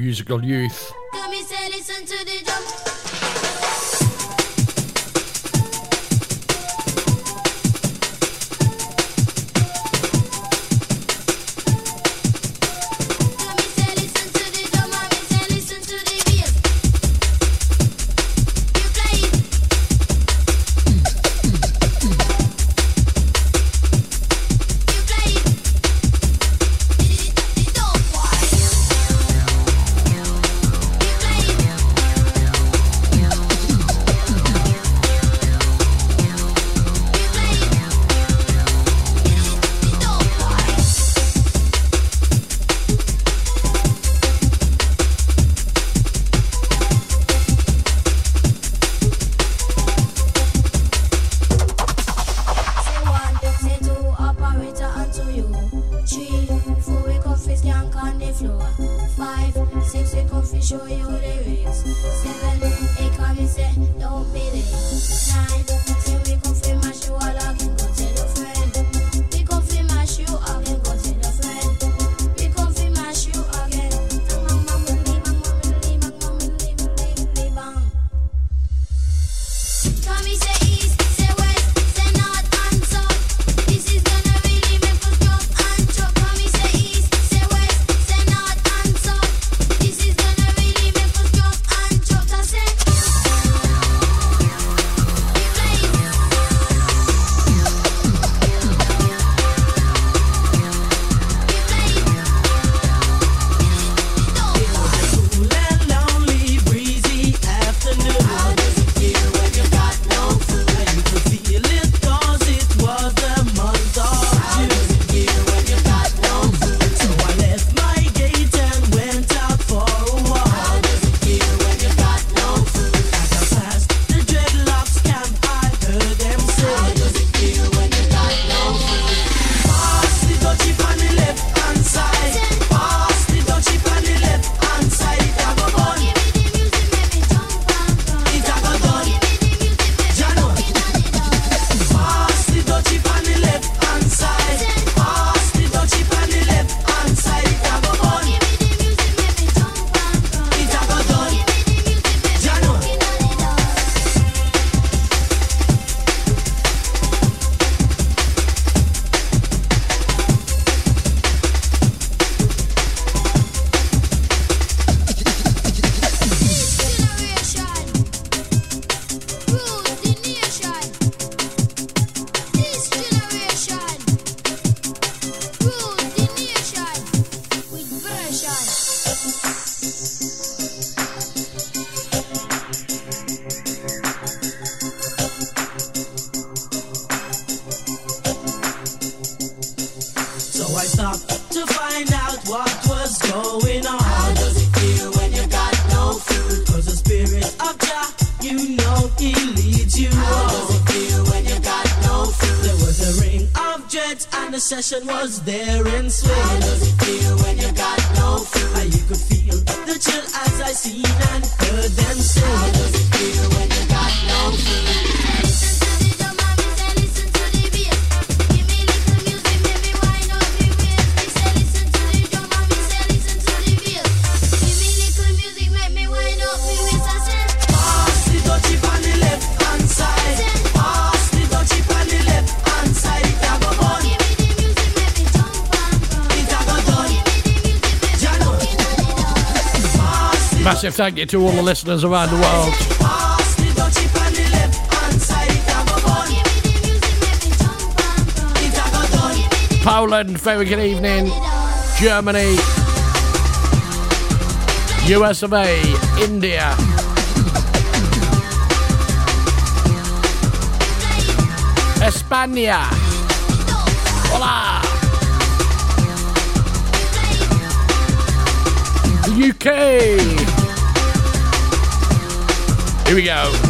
Musical youth. Thank you to all the listeners around the world. Poland, very good evening. Germany, US of A, India. España. Hola. The UK. Here we go.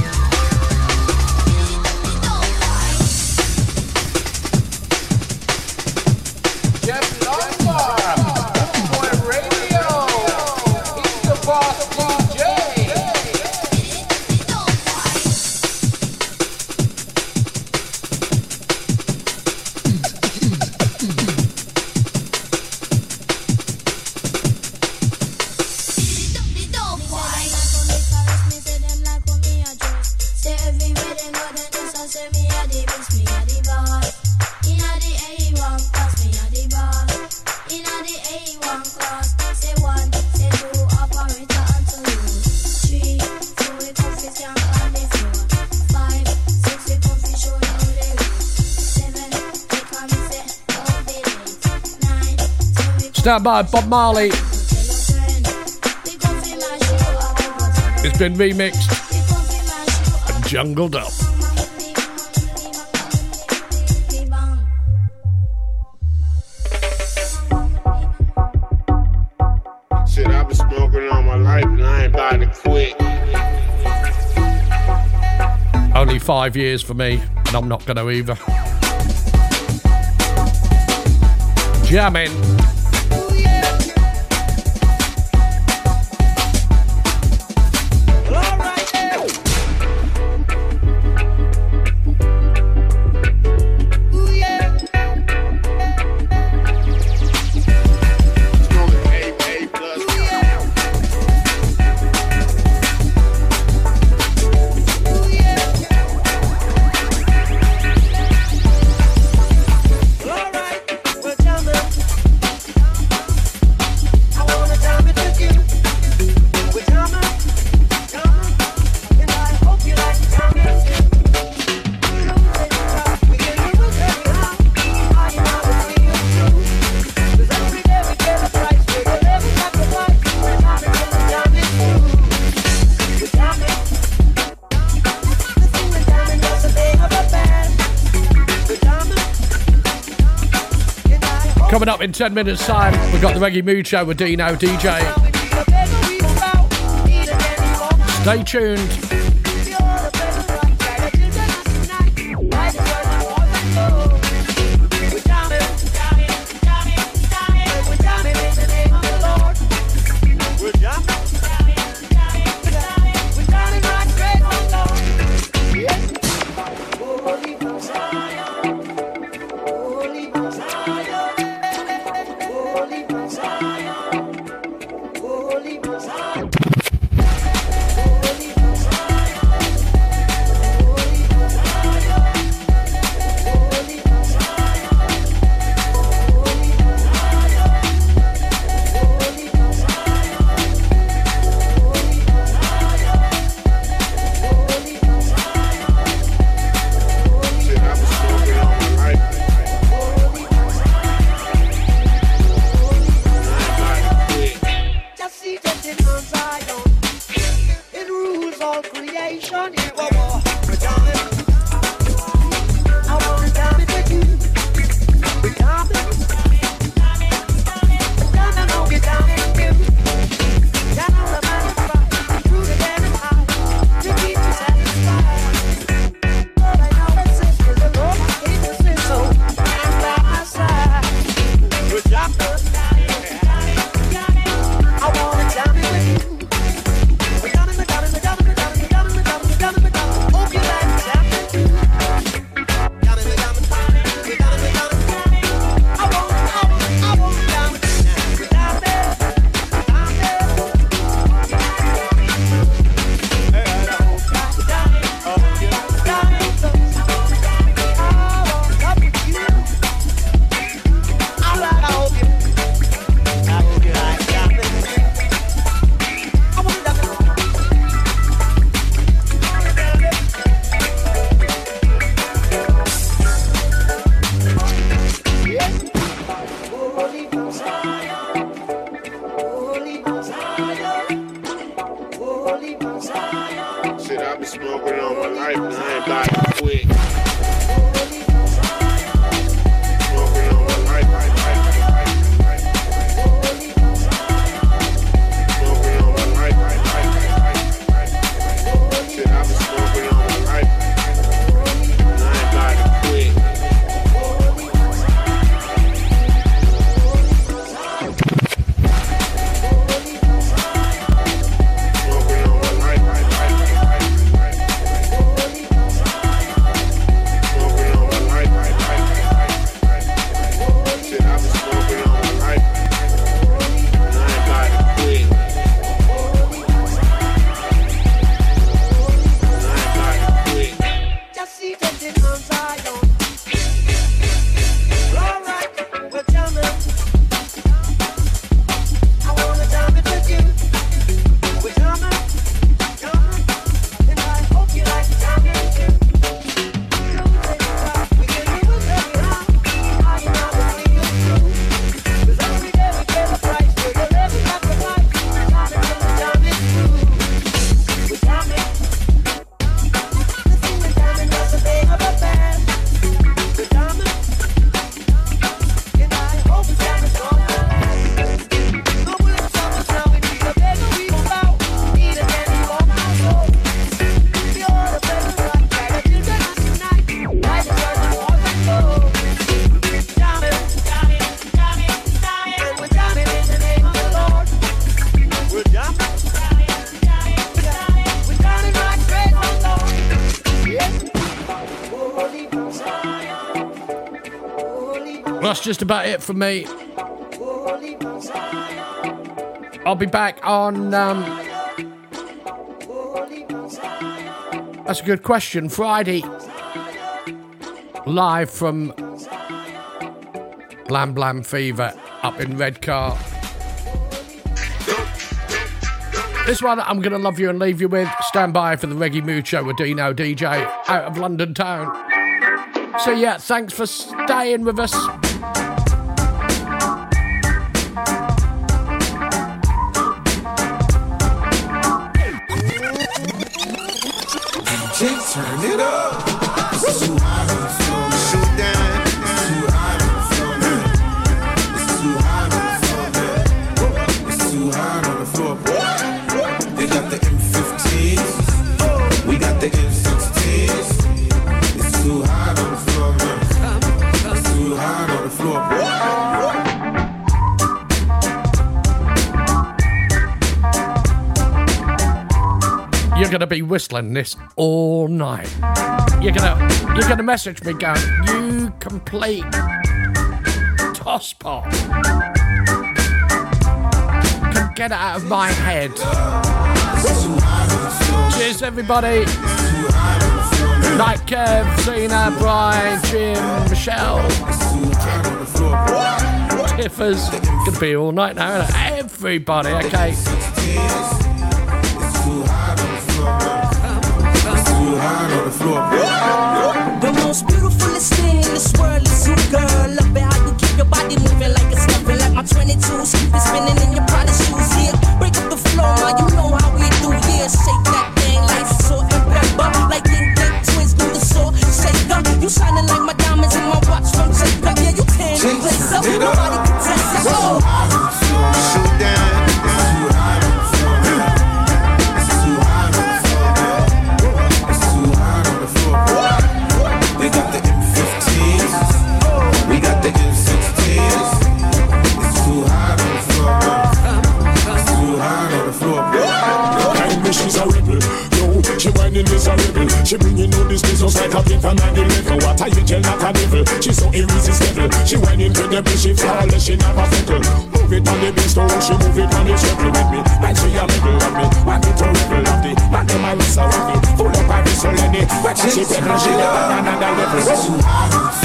By, Bob Marley. It's been remixed and jungled up. Shit, I've been smoking all my life and I ain't about to quit. Only five years for me, and I'm not going to either. Jamming. Up in 10 minutes' time, we've got the Reggae Mood Show with Dino DJ. Stay tuned. that's just about it for me. I'll be back on. Um, that's a good question. Friday, live from Blam Blam Fever up in Redcar. This one I'm going to love you and leave you with. Stand by for the Reggae Mood Show with Dino DJ out of London town. So, yeah, thanks for staying with us. Turn it up. be whistling this all night. You're gonna you're gonna message me going, you complete tosspot. Come get it out of my head. Cheers everybody. Like Kev, Zena, Brian, Jim, Michelle. Tiffers. Could be all night now, everybody, okay. floor. The most beautiful thing in this world is you, girl. Love it how you keep your body moving like a nothing. Like my 22s keep it spinning in your devil. She's so irresistible. She went into the beat, she flawless, she never fickle. Move it on the beatstone, oh, she move it on the shuffle with me. And she a middle of me, want it to ripple of the man my wrist around me. Full up a whistle in it, but she pedal, she never another level.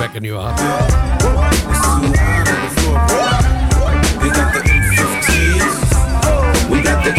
reckon you are. We got the We got the